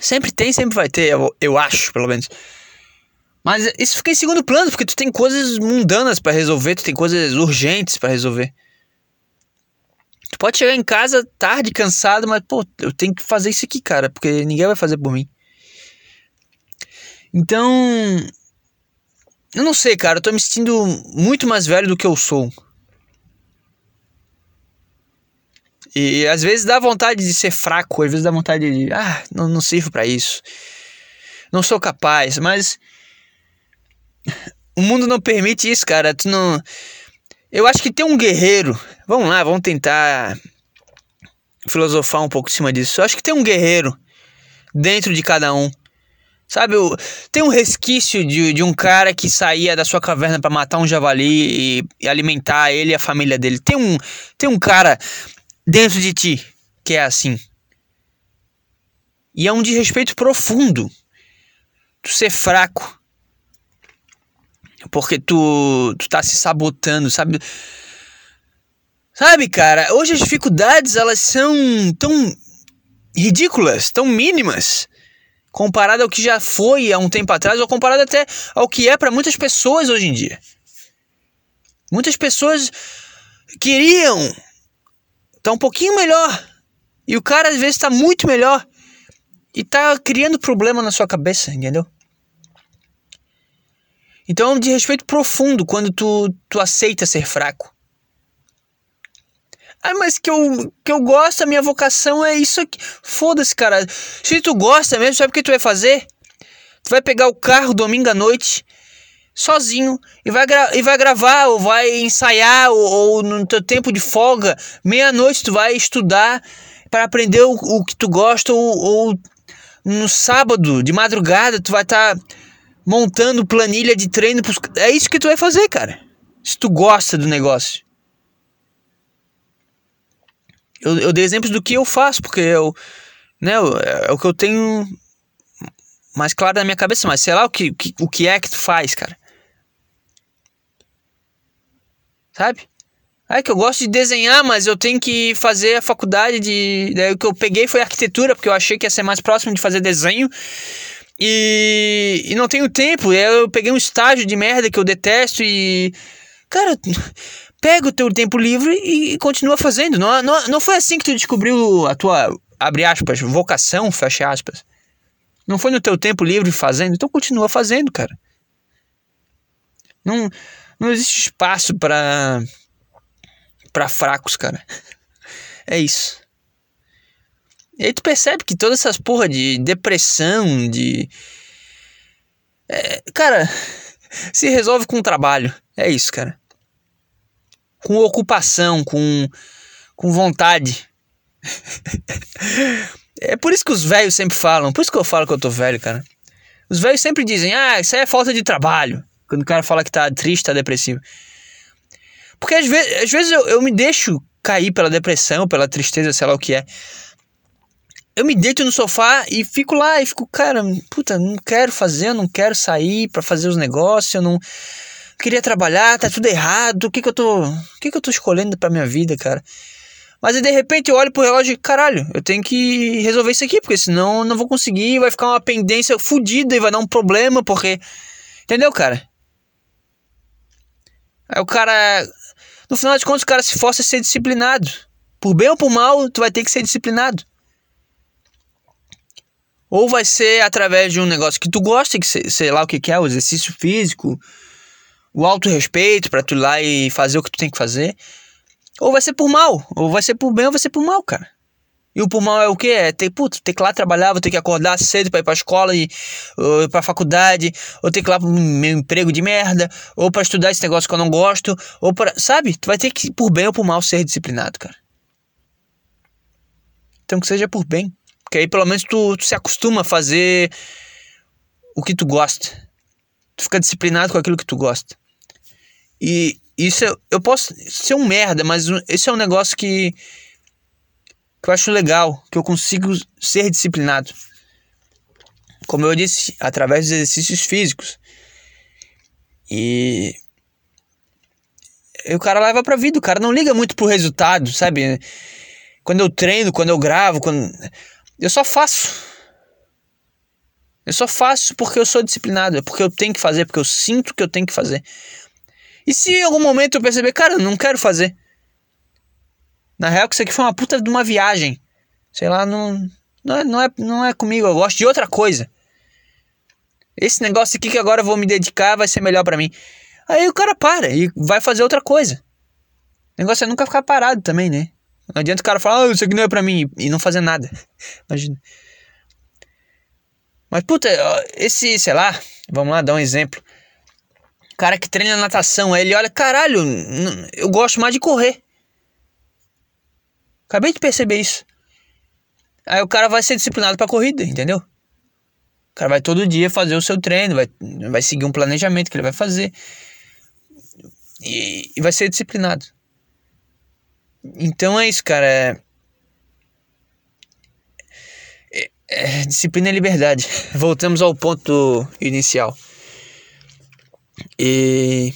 Sempre tem, sempre vai ter, eu, eu acho, pelo menos. Mas isso fica em segundo plano, porque tu tem coisas mundanas para resolver, tu tem coisas urgentes para resolver. Tu pode chegar em casa tarde, cansado, mas pô, eu tenho que fazer isso aqui, cara, porque ninguém vai fazer por mim. Então, eu não sei, cara, eu tô me sentindo muito mais velho do que eu sou. E às vezes dá vontade de ser fraco, às vezes dá vontade de, ah, não, não sirvo para isso. Não sou capaz, mas o mundo não permite isso, cara. Tu não. Eu acho que tem um guerreiro. Vamos lá, vamos tentar filosofar um pouco em cima disso. Eu acho que tem um guerreiro dentro de cada um. Sabe, tem um resquício de, de um cara que saía da sua caverna para matar um javali e, e, alimentar ele e a família dele. Tem um, tem um cara dentro de ti que é assim. E é um desrespeito profundo. Tu ser fraco, Porque tu, tu tá se sabotando, sabe? Sabe, cara, hoje as dificuldades elas são tão ridículas, tão mínimas, comparado ao que já foi há um tempo atrás, ou comparado até ao que é para muitas pessoas hoje em dia. Muitas pessoas queriam estar tá um pouquinho melhor, e o cara às vezes está muito melhor e tá criando problema na sua cabeça, entendeu? Então é um desrespeito profundo quando tu, tu aceita ser fraco. Ah, mas que eu, que eu gosto, a minha vocação é isso aqui. Foda-se, cara. Se tu gosta mesmo, sabe o que tu vai fazer? Tu vai pegar o carro domingo à noite, sozinho, e vai, e vai gravar, ou vai ensaiar, ou, ou no teu tempo de folga, meia-noite tu vai estudar para aprender o, o, que tu gosta, ou, ou no sábado, de madrugada, tu vai estar tá montando planilha de treino. Pros... É isso que tu vai fazer, cara. Se tu gosta do negócio. Eu, eu dei exemplos do que eu faço, porque eu, né, é, é o que eu tenho mais claro na minha cabeça, mas sei lá o que, que, o que é que tu faz, cara. Sabe? É que eu gosto de desenhar, mas eu tenho que fazer a faculdade de. Daí o que eu peguei foi arquitetura, porque eu achei que ia ser mais próximo de fazer desenho. E, e não tenho tempo. Eu peguei um estágio de merda que eu detesto e. Cara, pega o teu tempo livre e continua fazendo. Não, não, não foi assim que tu descobriu a tua, abre aspas, vocação, fecha aspas. Não foi no teu tempo livre fazendo, então continua fazendo, cara. Não, não existe espaço para para fracos, cara. É isso. E aí tu percebe que todas essas porra de depressão, de. É, cara, se resolve com trabalho. É isso, cara com ocupação, com, com vontade. é por isso que os velhos sempre falam, por isso que eu falo que eu tô velho, cara. Os velhos sempre dizem, ah, isso aí é falta de trabalho. Quando o cara fala que tá triste, tá depressivo. Porque às vezes, às vezes eu, eu me deixo cair pela depressão, pela tristeza, sei lá o que é. Eu me deito no sofá e fico lá e fico, cara, puta, não quero fazer, eu não quero sair para fazer os negócios, eu não queria trabalhar, tá tudo errado, o que que eu tô, o que que eu tô escolhendo pra minha vida, cara? Mas aí, de repente eu olho pro relógio e, caralho, eu tenho que resolver isso aqui, porque senão eu não vou conseguir, vai ficar uma pendência fodida e vai dar um problema, porque. Entendeu, cara? Aí o cara. No final de contas, o cara se força a ser disciplinado. Por bem ou por mal, tu vai ter que ser disciplinado. Ou vai ser através de um negócio que tu gosta, que sei lá o que, que é, o exercício físico, o auto-respeito para tu ir lá e fazer o que tu tem que fazer. Ou vai ser por mal, ou vai ser por bem, ou vai ser por mal, cara. E o por mal é o que? É ter, putz, ter que ir lá trabalhar, vou ter que acordar cedo pra ir pra escola e ou pra faculdade, ou ter que ir lá pro meu emprego de merda, ou para estudar esse negócio que eu não gosto, ou para. Sabe? Tu vai ter que, por bem ou por mal, ser disciplinado, cara. Então que seja por bem. Porque aí pelo menos tu, tu se acostuma a fazer o que tu gosta. Tu fica disciplinado com aquilo que tu gosta. E isso eu, eu posso ser um merda, mas esse é um negócio que, que eu acho legal, que eu consigo ser disciplinado. Como eu disse, através dos exercícios físicos. E, e o cara leva pra vida, o cara não liga muito pro resultado, sabe? Quando eu treino, quando eu gravo, quando eu só faço. Eu só faço porque eu sou disciplinado, é porque eu tenho que fazer, porque eu sinto que eu tenho que fazer. E se em algum momento eu perceber, cara, eu não quero fazer. Na real, que isso aqui foi uma puta de uma viagem. Sei lá, não, não, é, não, é, não é comigo, eu gosto de outra coisa. Esse negócio aqui que agora eu vou me dedicar vai ser melhor para mim. Aí o cara para e vai fazer outra coisa. O negócio é nunca ficar parado também, né? Não adianta o cara falar, ah, isso aqui não é pra mim, e não fazer nada. Imagina. Mas, puta, esse, sei lá, vamos lá dar um exemplo cara que treina natação, aí ele olha, caralho, eu gosto mais de correr. Acabei de perceber isso. Aí o cara vai ser disciplinado pra corrida, entendeu? O cara vai todo dia fazer o seu treino, vai, vai seguir um planejamento que ele vai fazer. E, e vai ser disciplinado. Então é isso, cara. É, é, é disciplina e liberdade. Voltamos ao ponto inicial. E.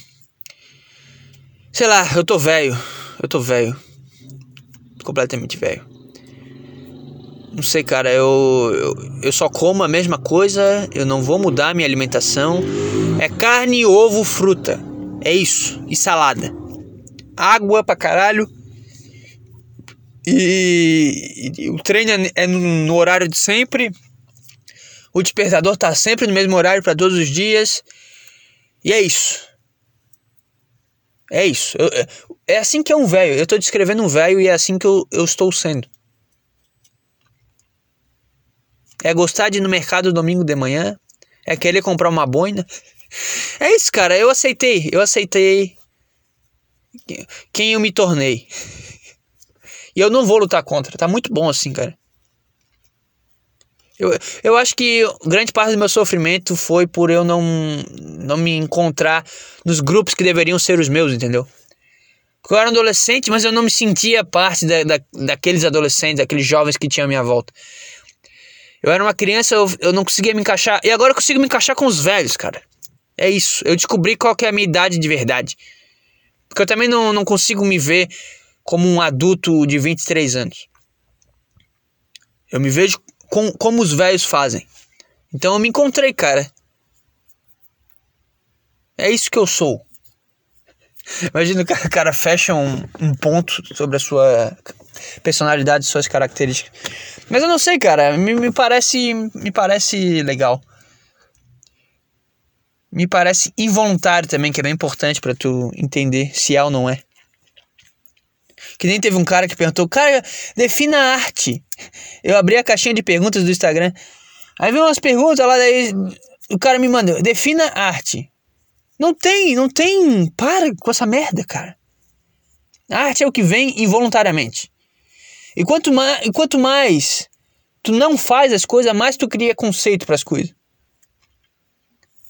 Sei lá, eu tô velho. Eu tô velho. Completamente velho. Não sei, cara, eu, eu, eu só como a mesma coisa, eu não vou mudar minha alimentação. É carne, ovo, fruta. É isso. E salada. Água pra caralho. E, e o treino é, é no, horário de sempre. O despertador tá sempre no mesmo horário para todos os dias. E é isso. É isso. Eu, é assim que é um velho. Eu tô descrevendo um velho e é assim que eu, eu estou sendo. É gostar de ir no mercado domingo de manhã. É querer comprar uma boina. É isso, cara. Eu aceitei. Eu aceitei quem eu me tornei. E eu não vou lutar contra. Tá muito bom assim, cara. Eu, eu acho que grande parte do meu sofrimento foi por eu não, não me encontrar nos grupos que deveriam ser os meus, entendeu? Porque eu era um adolescente, mas eu não me sentia parte da, da, daqueles adolescentes, daqueles jovens que tinham à minha volta. Eu era uma criança, eu, eu não conseguia me encaixar. E agora eu consigo me encaixar com os velhos, cara. É isso. Eu descobri qual que é a minha idade de verdade. Porque eu também não, não consigo me ver como um adulto de 23 anos. Eu me vejo com, como os velhos fazem. Então eu me encontrei, cara. É isso que eu sou. Imagina o cara, cara fecha um, um ponto sobre a sua personalidade, suas características. Mas eu não sei, cara. Me, me parece. Me parece legal. Me parece involuntário também, que é bem importante para tu entender se é ou não é. Que nem teve um cara que perguntou, cara, defina a arte. Eu abri a caixinha de perguntas do Instagram. Aí veio umas perguntas lá, daí o cara me mandou, defina arte. Não tem, não tem. Para com essa merda, cara. A arte é o que vem involuntariamente. E quanto mais, e quanto mais tu não faz as coisas, mais tu cria conceito para as coisas.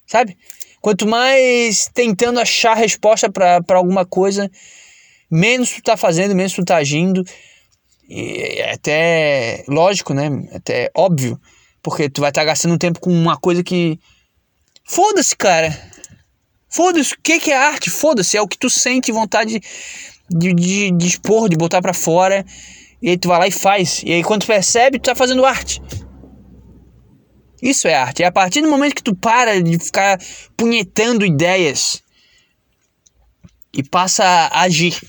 Sabe? Quanto mais tentando achar resposta para alguma coisa, menos tu tá fazendo, menos tu tá agindo. E é até lógico, né? Até óbvio. Porque tu vai estar tá gastando tempo com uma coisa que. Foda-se, cara. Foda-se. O que, que é arte? Foda-se. É o que tu sente vontade de, de, de expor, de botar para fora. E aí tu vai lá e faz. E aí quando tu percebe, tu tá fazendo arte. Isso é arte. É a partir do momento que tu para de ficar punhetando ideias e passa a agir.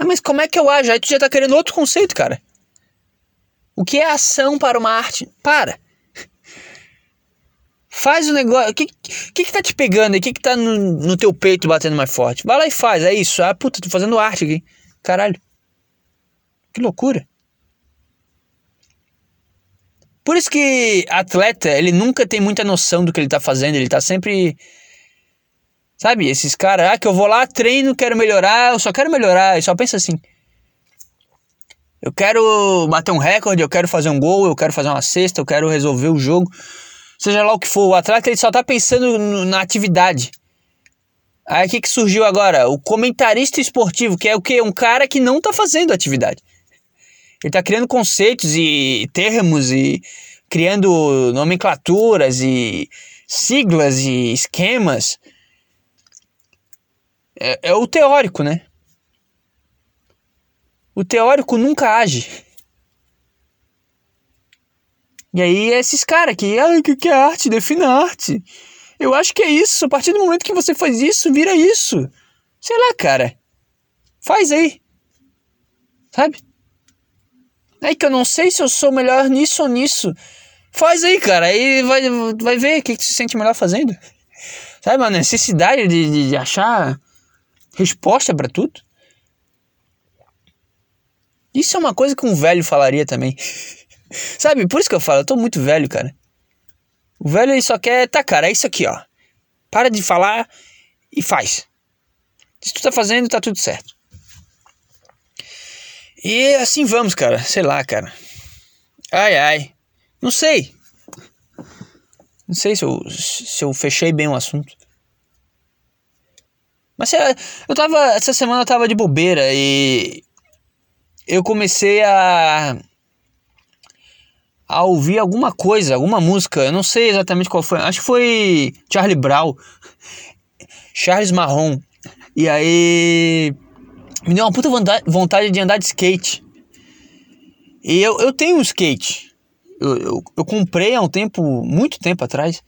Ah, mas como é que eu ajo? Aí tu já tá querendo outro conceito, cara. O que é ação para uma arte? Para. Faz o negócio. O que, que que tá te pegando aí? O que que tá no, no teu peito batendo mais forte? Vai lá e faz, é isso. Ah, puta, tô fazendo arte aqui. Caralho. Que loucura. Por isso que atleta, ele nunca tem muita noção do que ele tá fazendo, ele tá sempre. Sabe, esses caras, ah, que eu vou lá, treino, quero melhorar, eu só quero melhorar, e só pensa assim. Eu quero bater um recorde, eu quero fazer um gol, eu quero fazer uma cesta, eu quero resolver o jogo. Seja lá o que for, o atleta ele só tá pensando na atividade. Aí o que, que surgiu agora? O comentarista esportivo, que é o que? Um cara que não tá fazendo atividade. Ele está criando conceitos e termos e criando nomenclaturas e siglas e esquemas. É, é o teórico, né? O teórico nunca age. E aí esses caras que, ah, o que, é arte? Defina arte. Eu acho que é isso. A partir do momento que você faz isso, vira isso. Sei lá, cara. Faz aí. Sabe? É que eu não sei se eu sou melhor nisso ou nisso. Faz aí, cara. Aí vai, vai ver o que, que se sente melhor fazendo. Sabe, a necessidade de, de achar resposta para tudo. Isso é uma coisa que um velho falaria também. Sabe, por isso que eu falo, eu tô muito velho, cara. O velho ele só quer, tá, cara, é isso aqui, ó. Para de falar e faz. Se tu tá fazendo, tá tudo certo. E assim vamos, cara. Sei lá, cara. Ai, ai. Não sei. Não sei se eu, se eu fechei bem o assunto. Mas eu tava. Essa semana eu tava de bobeira e. Eu comecei a. a ouvir alguma coisa, alguma música. Eu não sei exatamente qual foi. Acho que foi Charlie Brown. Charles Marron. E aí. Me deu uma puta vontade de andar de skate. E eu, eu tenho um skate. Eu, eu, eu comprei há um tempo, muito tempo atrás.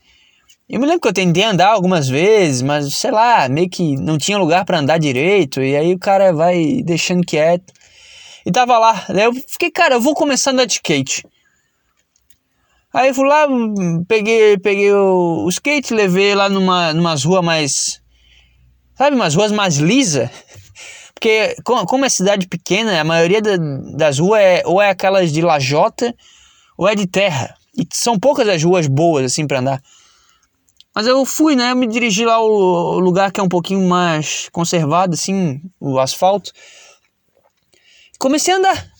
Eu me lembro que eu tentei andar algumas vezes, mas sei lá, meio que não tinha lugar para andar direito. E aí o cara vai deixando quieto. E tava lá. Daí eu fiquei, cara, eu vou começar a andar de skate. Aí eu fui lá, peguei, peguei o, o skate, levei lá numa, numas ruas mais. Sabe, umas ruas mais lisas. Porque, como é cidade pequena, a maioria da, das ruas é, ou é aquelas de lajota ou é de terra. E são poucas as ruas boas, assim, para andar. Mas eu fui, né? Eu me dirigi lá ao lugar que é um pouquinho mais conservado, assim, o asfalto. Comecei a andar.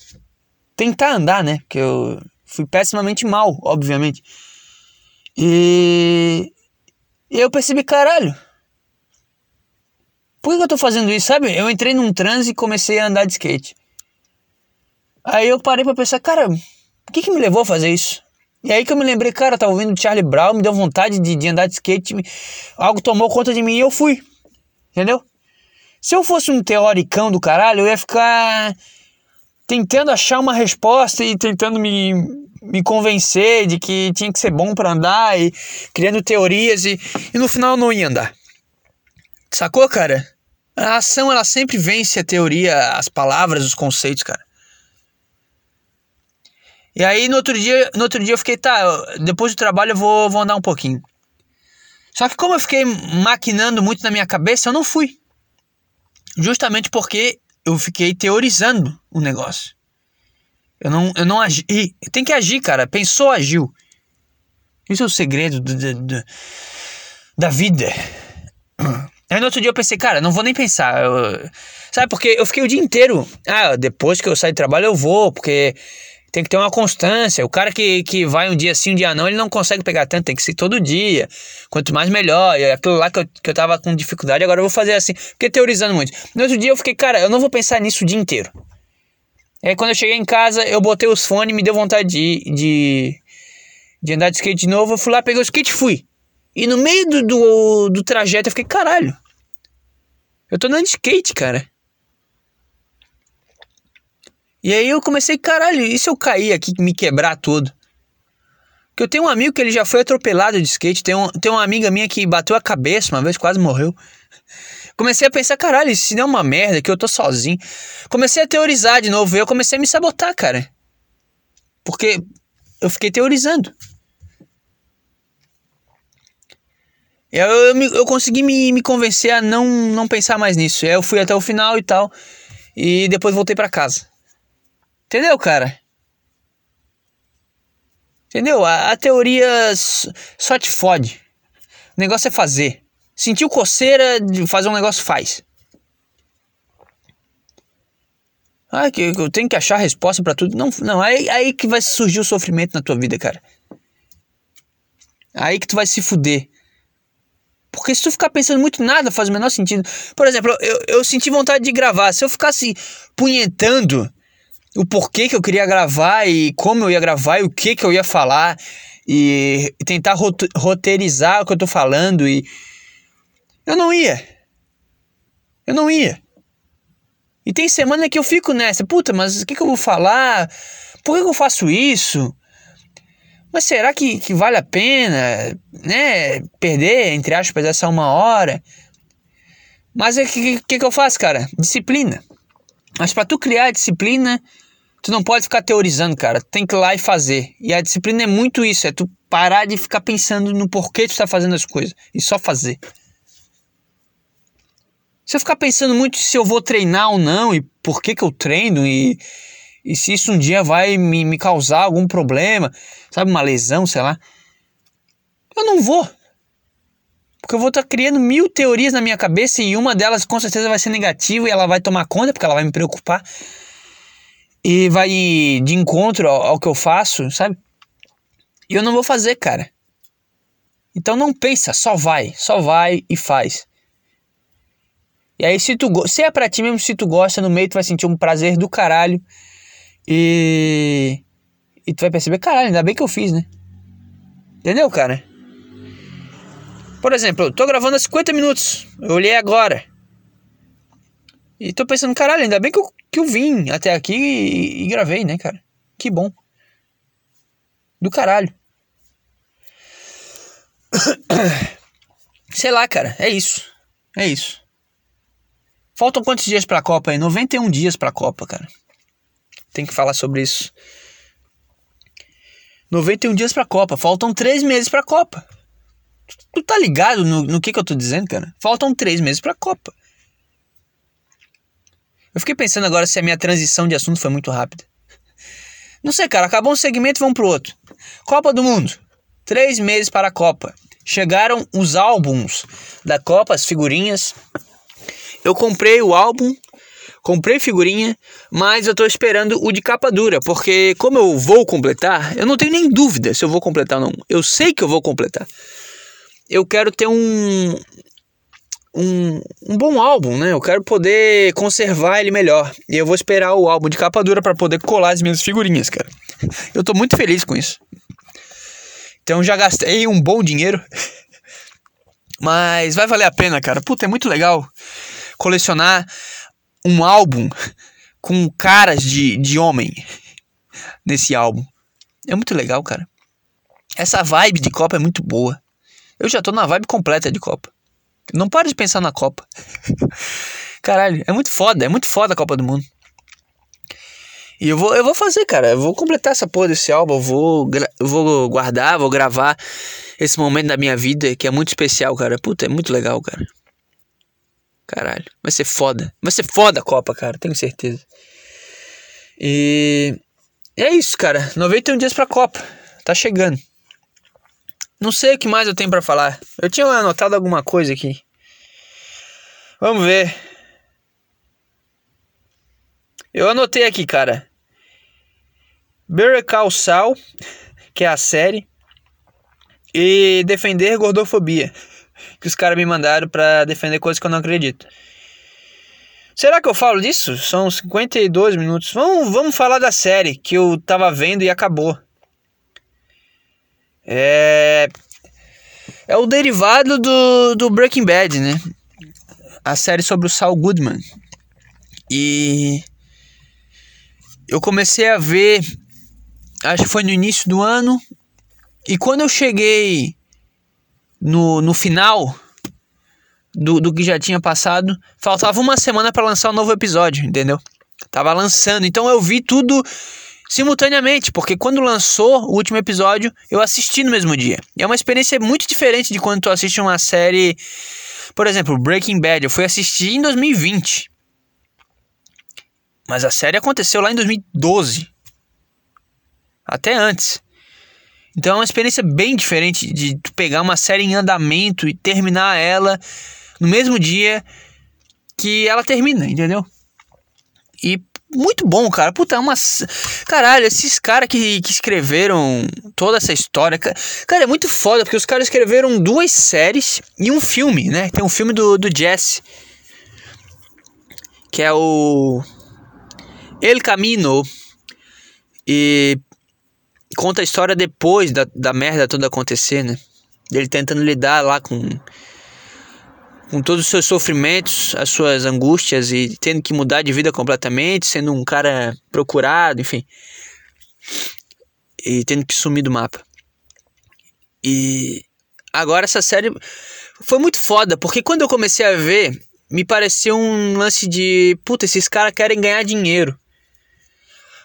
Tentar andar, né? Porque eu fui pessimamente mal, obviamente. E eu percebi, caralho. Por que eu tô fazendo isso, sabe? Eu entrei num transe e comecei a andar de skate. Aí eu parei pra pensar, cara, o que que me levou a fazer isso? E aí que eu me lembrei, cara, tava ouvindo Charlie Brown, me deu vontade de, de andar de skate, me, algo tomou conta de mim e eu fui. Entendeu? Se eu fosse um teoricão do caralho, eu ia ficar tentando achar uma resposta e tentando me, me convencer de que tinha que ser bom para andar e criando teorias e, e no final eu não ia andar. Sacou, cara? A ação ela sempre vence a teoria, as palavras, os conceitos, cara. E aí no outro dia, no outro dia eu fiquei, tá, depois do trabalho eu vou, vou andar um pouquinho. Só que como eu fiquei maquinando muito na minha cabeça, eu não fui. Justamente porque eu fiquei teorizando o negócio. Eu não, eu não agi. Tem que agir, cara. Pensou, agiu. Isso é o segredo do, do, do, da vida. Aí no outro dia eu pensei, cara, não vou nem pensar. Eu, sabe, porque eu fiquei o dia inteiro. Ah, depois que eu sair do trabalho eu vou, porque tem que ter uma constância. O cara que, que vai um dia sim, um dia não, ele não consegue pegar tanto, tem que ser todo dia. Quanto mais melhor. E aquilo lá que eu, que eu tava com dificuldade, agora eu vou fazer assim. Fiquei teorizando muito. No outro dia eu fiquei, cara, eu não vou pensar nisso o dia inteiro. Aí quando eu cheguei em casa, eu botei os fones, me deu vontade de, de, de andar de skate de novo. Eu fui lá, peguei o skate e fui. E no meio do, do, do trajeto eu fiquei, caralho. Eu tô andando de skate, cara. E aí eu comecei, caralho, e se eu cair aqui me quebrar todo? Porque eu tenho um amigo que ele já foi atropelado de skate, tem, um, tem uma amiga minha que bateu a cabeça uma vez, quase morreu. Comecei a pensar, caralho, se não é uma merda, que eu tô sozinho. Comecei a teorizar de novo, eu comecei a me sabotar, cara. Porque eu fiquei teorizando. Eu, eu, eu consegui me, me convencer a não, não pensar mais nisso. Eu fui até o final e tal. E depois voltei para casa. Entendeu, cara? Entendeu? A, a, teoria só te fode. O negócio é fazer. Sentiu coceira de fazer um negócio, faz. Ah, que eu tenho que achar resposta para tudo. Não, não, aí, aí que vai surgir o sofrimento na tua vida, cara. Aí que tu vai se fuder. Porque se tu ficar pensando muito nada faz o menor sentido. Por exemplo, eu, eu senti vontade de gravar. Se eu ficasse punhetando o porquê que eu queria gravar e como eu ia gravar e o que que eu ia falar e, tentar roteirizar o que eu tô falando e eu não ia. Eu não ia. E tem semana que eu fico nessa, puta, mas o que que eu vou falar? Por que, que eu faço isso? Mas será que, que vale a pena, né, perder, entre aspas, essa uma hora? Mas o que, que, que eu faço, cara? Disciplina. Mas para tu criar disciplina, tu não pode ficar teorizando, cara. Tem que ir lá e fazer. E a disciplina é muito isso, é tu parar de ficar pensando no porquê tu tá fazendo as coisas e só fazer. Se eu ficar pensando muito se eu vou treinar ou não e por que que eu treino e, e se isso um dia vai me, me causar algum problema, sabe, uma lesão, sei lá, eu não vou. Porque eu vou estar tá criando mil teorias na minha cabeça e uma delas com certeza vai ser negativa e ela vai tomar conta porque ela vai me preocupar. E vai de encontro ao, ao que eu faço, sabe? E eu não vou fazer, cara. Então não pensa, só vai, só vai e faz. E aí se tu se é pra ti mesmo, se tu gosta, no meio tu vai sentir um prazer do caralho. E E tu vai perceber, caralho, ainda bem que eu fiz, né? Entendeu, cara? Por exemplo, eu tô gravando há 50 minutos. Eu olhei agora. E tô pensando, caralho, ainda bem que eu, que eu vim até aqui e, e gravei, né, cara? Que bom. Do caralho. Sei lá, cara. É isso. É isso. Faltam quantos dias pra Copa aí? 91 dias pra Copa, cara. Tem que falar sobre isso. 91 dias pra Copa. Faltam 3 meses pra Copa. Tu tá ligado no, no que que eu tô dizendo, cara? Faltam 3 meses pra Copa. Eu fiquei pensando agora se a minha transição de assunto foi muito rápida. Não sei, cara. Acabou um segmento e vamos pro outro. Copa do Mundo. Três meses para a Copa. Chegaram os álbuns da Copa, as figurinhas. Eu comprei o álbum, comprei figurinha, mas eu tô esperando o de capa dura, porque como eu vou completar, eu não tenho nem dúvida se eu vou completar ou não. Eu sei que eu vou completar. Eu quero ter um, um, um bom álbum, né? Eu quero poder conservar ele melhor. E eu vou esperar o álbum de capa dura para poder colar as minhas figurinhas, cara. Eu tô muito feliz com isso. Então já gastei um bom dinheiro. Mas vai valer a pena, cara. Puta, é muito legal colecionar um álbum com caras de, de homem nesse álbum. É muito legal, cara. Essa vibe de Copa é muito boa. Eu já tô na vibe completa de Copa. Não para de pensar na Copa. Caralho, é muito foda, é muito foda a Copa do Mundo. E eu vou, eu vou fazer, cara. Eu vou completar essa porra desse álbum. Eu vou, eu vou guardar, vou gravar esse momento da minha vida que é muito especial, cara. Puta, é muito legal, cara. Caralho. Vai ser foda. Vai ser foda a Copa, cara. Tenho certeza. E. É isso, cara. 91 dias pra Copa. Tá chegando. Não sei o que mais eu tenho para falar. Eu tinha anotado alguma coisa aqui. Vamos ver. Eu anotei aqui, cara. Better Call Saul, que é a série, e defender gordofobia, que os caras me mandaram para defender coisas que eu não acredito. Será que eu falo disso? São 52 minutos. Vamos, vamos falar da série que eu tava vendo e acabou. É. É o derivado do, do Breaking Bad, né? A série sobre o Saul Goodman. E. Eu comecei a ver. Acho que foi no início do ano. E quando eu cheguei no, no final do, do que já tinha passado, faltava uma semana para lançar um novo episódio, entendeu? Tava lançando. Então eu vi tudo simultaneamente, porque quando lançou o último episódio, eu assisti no mesmo dia. É uma experiência muito diferente de quando tu assiste uma série, por exemplo, Breaking Bad, eu fui assistir em 2020. Mas a série aconteceu lá em 2012. Até antes. Então é uma experiência bem diferente de tu pegar uma série em andamento e terminar ela no mesmo dia que ela termina, entendeu? E muito bom, cara. Puta, é uma. Caralho, esses caras que, que escreveram toda essa história. Cara, é muito foda, porque os caras escreveram duas séries e um filme, né? Tem um filme do, do Jesse. Que é o. El Camino. E conta a história depois da, da merda toda acontecer, né? Ele tentando lidar lá com com todos os seus sofrimentos, as suas angústias e tendo que mudar de vida completamente, sendo um cara procurado, enfim. E tendo que sumir do mapa. E agora essa série foi muito foda, porque quando eu comecei a ver, me pareceu um lance de, puta, esses caras querem ganhar dinheiro.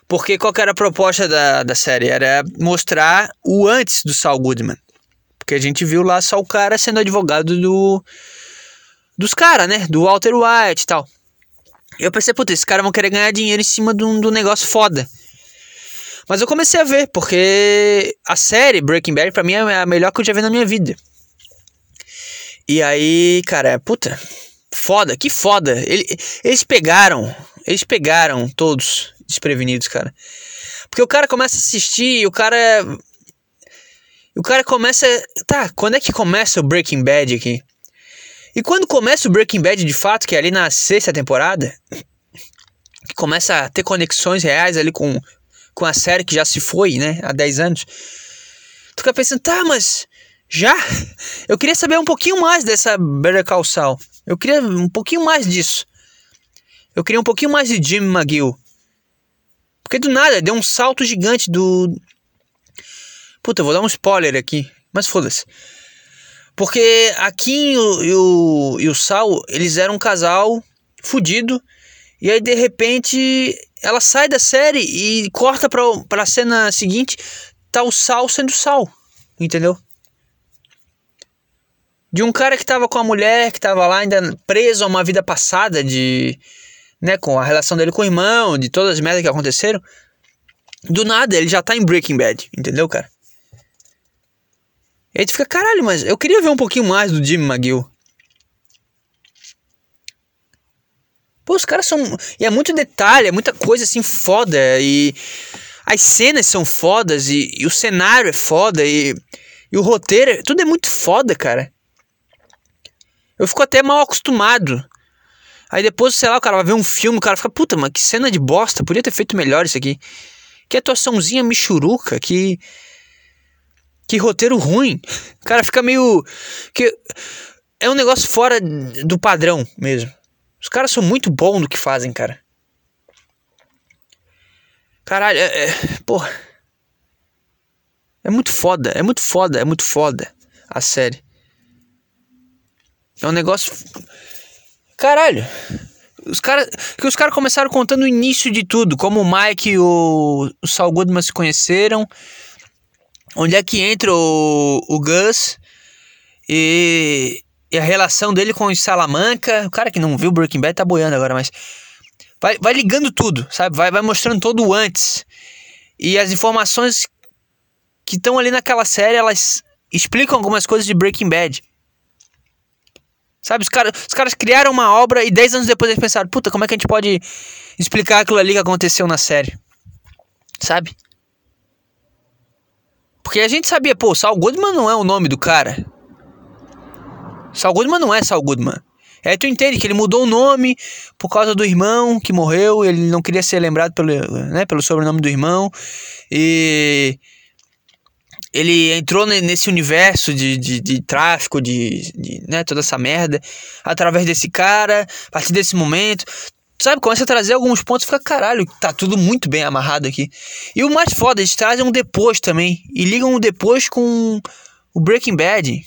Porque qual era a proposta da, da série? Era mostrar o antes do Saul Goodman. Porque a gente viu lá só o cara sendo advogado do, dos caras, né? Do Walter White e tal. Eu pensei, puta, esses caras vão querer ganhar dinheiro em cima de um, negócio foda. Mas eu comecei a ver, porque a série Breaking Bad pra mim é a melhor que eu já vi na minha vida. E aí, cara, puta, foda, que foda. eles pegaram, eles pegaram todos desprevenidos, cara. Porque o cara começa a assistir o cara. O cara começa. Tá, quando é que começa o Breaking Bad aqui? E quando começa o Breaking Bad de fato, que é ali na sexta temporada, que começa a ter conexões reais ali com, com a série que já se foi, né? Há 10 anos. Tu fica pensando, tá, mas já? Eu queria saber um pouquinho mais dessa Better Call Saul. Eu queria um pouquinho mais disso. Eu queria um pouquinho mais de Jim McGill. Porque do nada, deu um salto gigante do. Puta, eu vou dar um spoiler aqui. Mas foda-se. Porque a Kim e o, e o, e o Sal, eles eram um casal fudido. E aí, de repente, ela sai da série e corta pra, pra cena seguinte. Tá o Sal sendo Sal. Entendeu? De um cara que tava com a mulher, que tava lá ainda preso a uma vida passada de. né, com a relação dele com o irmão, de todas as merdas que aconteceram. Do nada, ele já tá em Breaking Bad, entendeu, cara? E aí tu fica, caralho, mas eu queria ver um pouquinho mais do Jimmy McGill. Pô, os caras são. E é muito detalhe, é muita coisa assim foda. E as cenas são fodas. E, e o cenário é foda. E, e o roteiro, tudo é muito foda, cara. Eu fico até mal acostumado. Aí depois, sei lá, o cara vai ver um filme, o cara fica, puta, mas que cena de bosta, podia ter feito melhor isso aqui. Que atuaçãozinha michuruca, que que roteiro ruim. O cara fica meio. que É um negócio fora do padrão mesmo. Os caras são muito bons no que fazem, cara. Caralho, é, é, porra. É muito foda, é muito foda, é muito foda a série. É um negócio. Caralho. Os caras. Que os caras começaram contando o início de tudo. Como o Mike e o, o Saul Goodman se conheceram. Onde é que entra o, o Gus e, e a relação dele com o Salamanca. O cara que não viu Breaking Bad tá boiando agora, mas. Vai, vai ligando tudo, sabe? Vai, vai mostrando todo o antes. E as informações que estão ali naquela série, elas explicam algumas coisas de Breaking Bad. Sabe, os, cara, os caras criaram uma obra e 10 anos depois eles pensaram, puta, como é que a gente pode explicar aquilo ali que aconteceu na série? Sabe? Porque a gente sabia, pô, Saul Goodman não é o nome do cara. Saul Goodman não é Saul Goodman. Aí tu entende que ele mudou o nome por causa do irmão que morreu, ele não queria ser lembrado pelo, né, pelo sobrenome do irmão. E ele entrou nesse universo de, de, de tráfico, de, de, né, toda essa merda, através desse cara, a partir desse momento sabe, começa a trazer alguns pontos e fica, caralho, tá tudo muito bem amarrado aqui. E o mais foda, eles trazem um depois também. E ligam o depois com o Breaking Bad.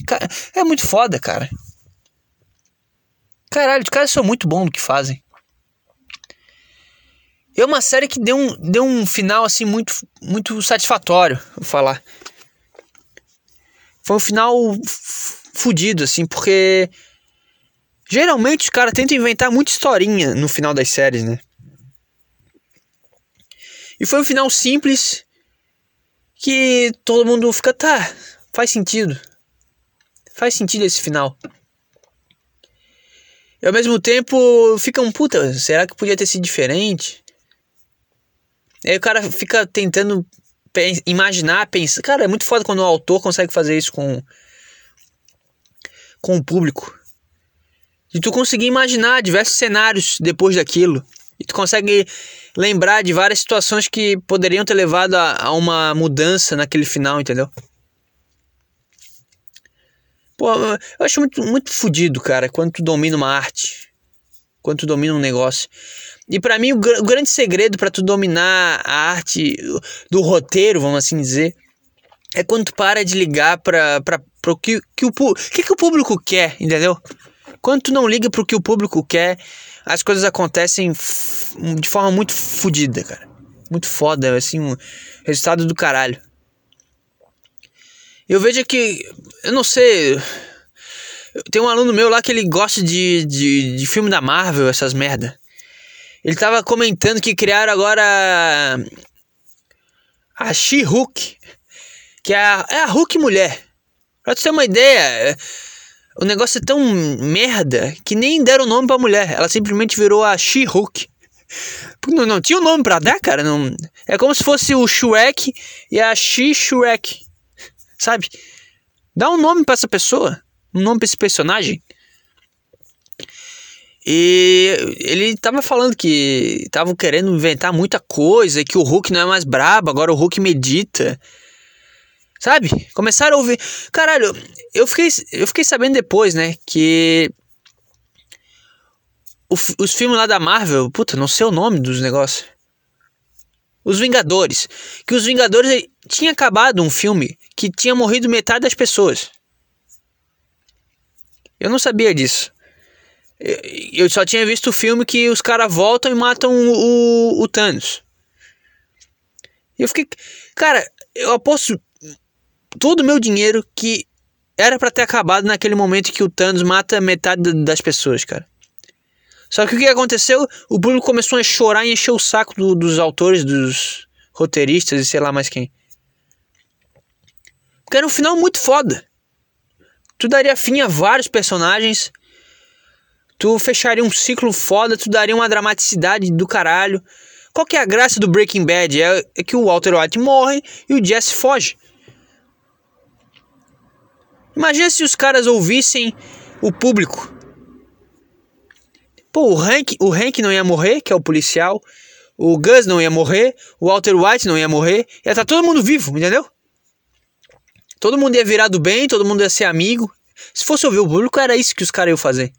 É muito foda, cara. Caralho, os caras são muito bons no que fazem. É uma série que deu um, deu um final, assim, muito, muito satisfatório, vou falar. Foi um final fudido, assim, porque Geralmente os caras tentam inventar muita historinha no final das séries, né? E foi um final simples que todo mundo fica, tá, faz sentido. Faz sentido esse final. E ao mesmo tempo fica um puta, será que podia ter sido diferente? E aí o cara fica tentando imaginar, pensar. Cara, é muito foda quando o autor consegue fazer isso com, com o público de tu conseguir imaginar diversos cenários depois daquilo. E tu consegue lembrar de várias situações que poderiam ter levado a, a uma mudança naquele final, entendeu? Pô, eu acho muito, muito fodido, cara, quando tu domina uma arte. Quando tu domina um negócio. E para mim, o, o, grande segredo para tu dominar a arte do roteiro, vamos assim dizer, é quando tu para de ligar pra, pra, pra que, que, o, que, que o público quer, entendeu? Quando tu não liga pro que o público quer, as coisas acontecem de forma muito fodida, cara. Muito foda, assim, um resultado do caralho. Eu vejo que, eu não sei, tem um aluno meu lá que ele gosta de, de, de filme da Marvel, essas merda. Ele tava comentando que criaram agora a She-Hulk, que é a, é a Hulk mulher. Pra tu ter uma ideia, o negócio é tão merda que nem deram nome pra mulher. Ela simplesmente virou a She-Hulk. Não, não tinha um nome pra dar, cara. Não, é como se fosse o Shrek e a She-Shrek. Sabe? Dá um nome para essa pessoa. Um nome pra esse personagem. E ele tava falando que estavam querendo inventar muita coisa, que o Hulk não é mais brabo, agora o Hulk medita. Sabe? Começaram a ouvir. Caralho, eu fiquei, eu fiquei sabendo depois, né? Que. O, os filmes lá da Marvel, puta, não sei o nome dos negócios. Os Vingadores. Que os Vingadores tinha acabado um filme que tinha morrido metade das pessoas. Eu não sabia disso. Eu só tinha visto o filme que os caras voltam e matam o, o, o Thanos. Eu fiquei. Cara, eu aposto todo o meu dinheiro que era para ter acabado naquele momento que o Thanos mata metade das pessoas, cara. Só que o que aconteceu? O público começou a chorar e encher o saco do, dos autores, dos roteiristas e sei lá mais quem. Porque era um final muito foda. Tu daria fim a vários personagens Tu fecharia um ciclo foda, tu daria uma dramaticidade do caralho. Qual que é a graça do Breaking Bad? É, é que o Walter White morre e o Jesse foge. Imagina se os caras ouvissem o público. Pô, o Hank, o Hank não ia morrer, que é o policial. O Gus não ia morrer. O Walter White não ia morrer. Ia estar tá todo mundo vivo, entendeu? Todo mundo ia virar do bem, todo mundo ia ser amigo. Se fosse ouvir o público, era isso que os caras iam fazer.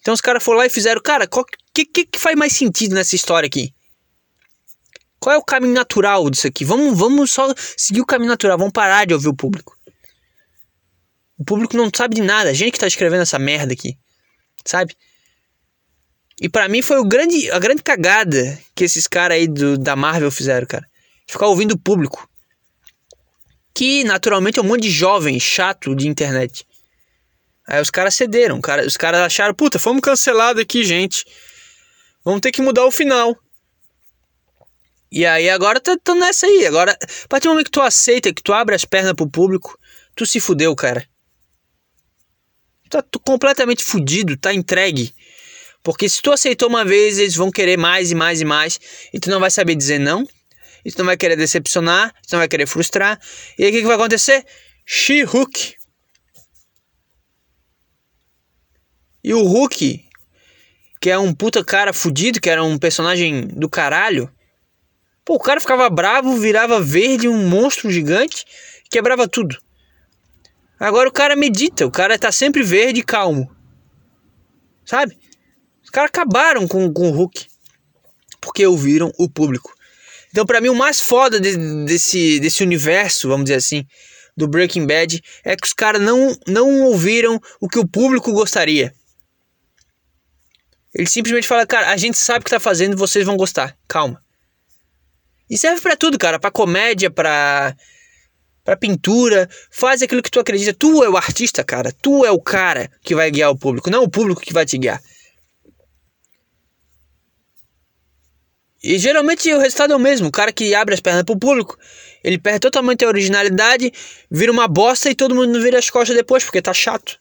Então os caras foram lá e fizeram, cara, o que, que, que faz mais sentido nessa história aqui? Qual é o caminho natural disso aqui? Vamos, vamos só seguir o caminho natural, vamos parar de ouvir o público. O público não sabe de nada, a gente que tá escrevendo essa merda aqui, sabe? E para mim foi o grande, a grande cagada que esses caras aí do, da Marvel fizeram, cara. Ficar ouvindo o público. Que naturalmente é um monte de jovem chato de internet. Aí os caras cederam, cara, os caras acharam, puta, fomos cancelados aqui, gente. Vamos ter que mudar o final. E aí agora tá, tá nessa aí. Agora, a partir do momento que tu aceita, que tu abre as pernas pro público, tu se fudeu, cara. Tá completamente fudido, tá entregue. Porque se tu aceitou uma vez, eles vão querer mais e mais e mais. E tu não vai saber dizer não. E tu não vai querer decepcionar. Tu não vai querer frustrar. E aí o que, que vai acontecer? She-Hook. E o Hulk, que é um puta cara fudido, que era um personagem do caralho. Pô, o cara ficava bravo, virava verde, um monstro gigante, quebrava tudo. Agora o cara medita, o cara tá sempre verde e calmo. Sabe? Os caras acabaram com, com o Hulk. Porque ouviram o público. Então, para mim, o mais foda de, desse, desse universo, vamos dizer assim, do Breaking Bad, é que os caras não, não ouviram o que o público gostaria. Ele simplesmente fala, cara, a gente sabe o que tá fazendo vocês vão gostar. Calma. E serve para tudo, cara, para comédia, para para pintura, faz aquilo que tu acredita. Tu é o artista, cara. Tu é o cara que vai guiar o público, não o público que vai te guiar. E geralmente o resultado é o mesmo. O cara que abre as pernas pro público, ele perde totalmente a originalidade, vira uma bosta e todo mundo vira as costas depois, porque tá chato.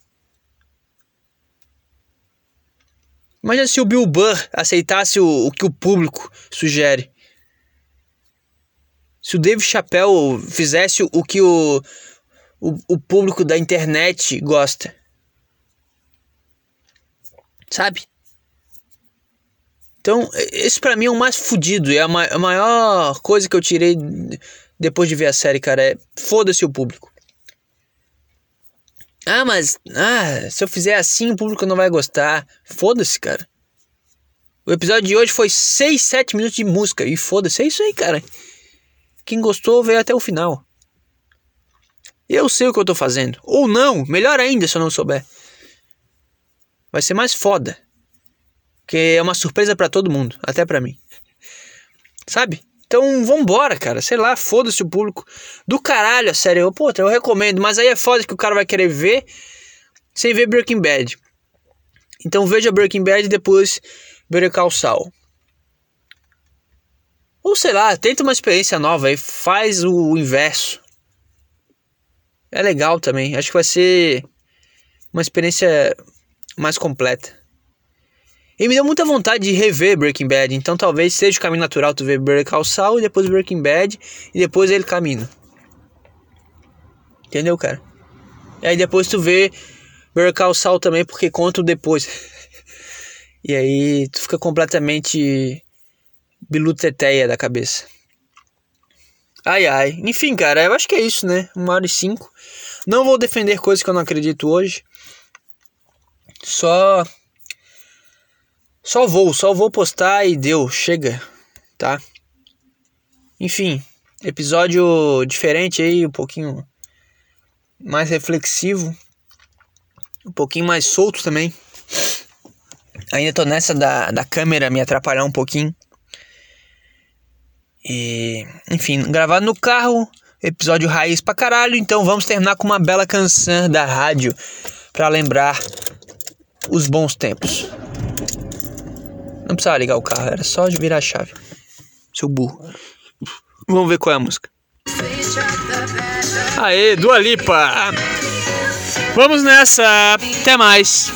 Imagina se o Bill Burr aceitasse o, o que o público sugere. Se o Dave Chappelle fizesse o que o, o, o público da internet gosta. Sabe? Então, esse para mim é o mais fudido. É a, ma a maior coisa que eu tirei depois de ver a série, cara. É foda-se o público. Ah, mas ah, se eu fizer assim o público não vai gostar. Foda-se, cara. O episódio de hoje foi 6, 7 minutos de música. E foda-se, é isso aí, cara. Quem gostou veio até o final. Eu sei o que eu tô fazendo. Ou não, melhor ainda se eu não souber. Vai ser mais foda. Que é uma surpresa para todo mundo, até para mim. Sabe? Então vambora, cara. Sei lá, foda-se o público. Do caralho, a série. Eu, pô, eu recomendo. Mas aí é foda que o cara vai querer ver sem ver Breaking Bad. Então veja Breaking Bad e depois Better Call Saul. Ou sei lá, tenta uma experiência nova aí. Faz o inverso. É legal também. Acho que vai ser uma experiência mais completa. E me deu muita vontade de rever Breaking Bad. Então talvez seja o caminho natural tu ver Call Saul e depois Breaking Bad e depois ele caminha. Entendeu, cara? E aí depois tu vê Call Saul também porque conta o depois. E aí tu fica completamente biluteteia da cabeça. Ai ai. Enfim, cara, eu acho que é isso, né? Uma hora e cinco. Não vou defender coisas que eu não acredito hoje. Só. Só vou, só vou postar e deu, chega, tá? Enfim, episódio diferente aí, um pouquinho mais reflexivo, um pouquinho mais solto também. Ainda tô nessa da, da câmera me atrapalhar um pouquinho. E, enfim, gravado no carro, episódio raiz pra caralho. Então vamos terminar com uma bela canção da rádio para lembrar os bons tempos. Não precisava ligar o carro, era só de virar a chave. Seu burro. Vamos ver qual é a música. Aê, Dua Lipa! Vamos nessa! Até mais!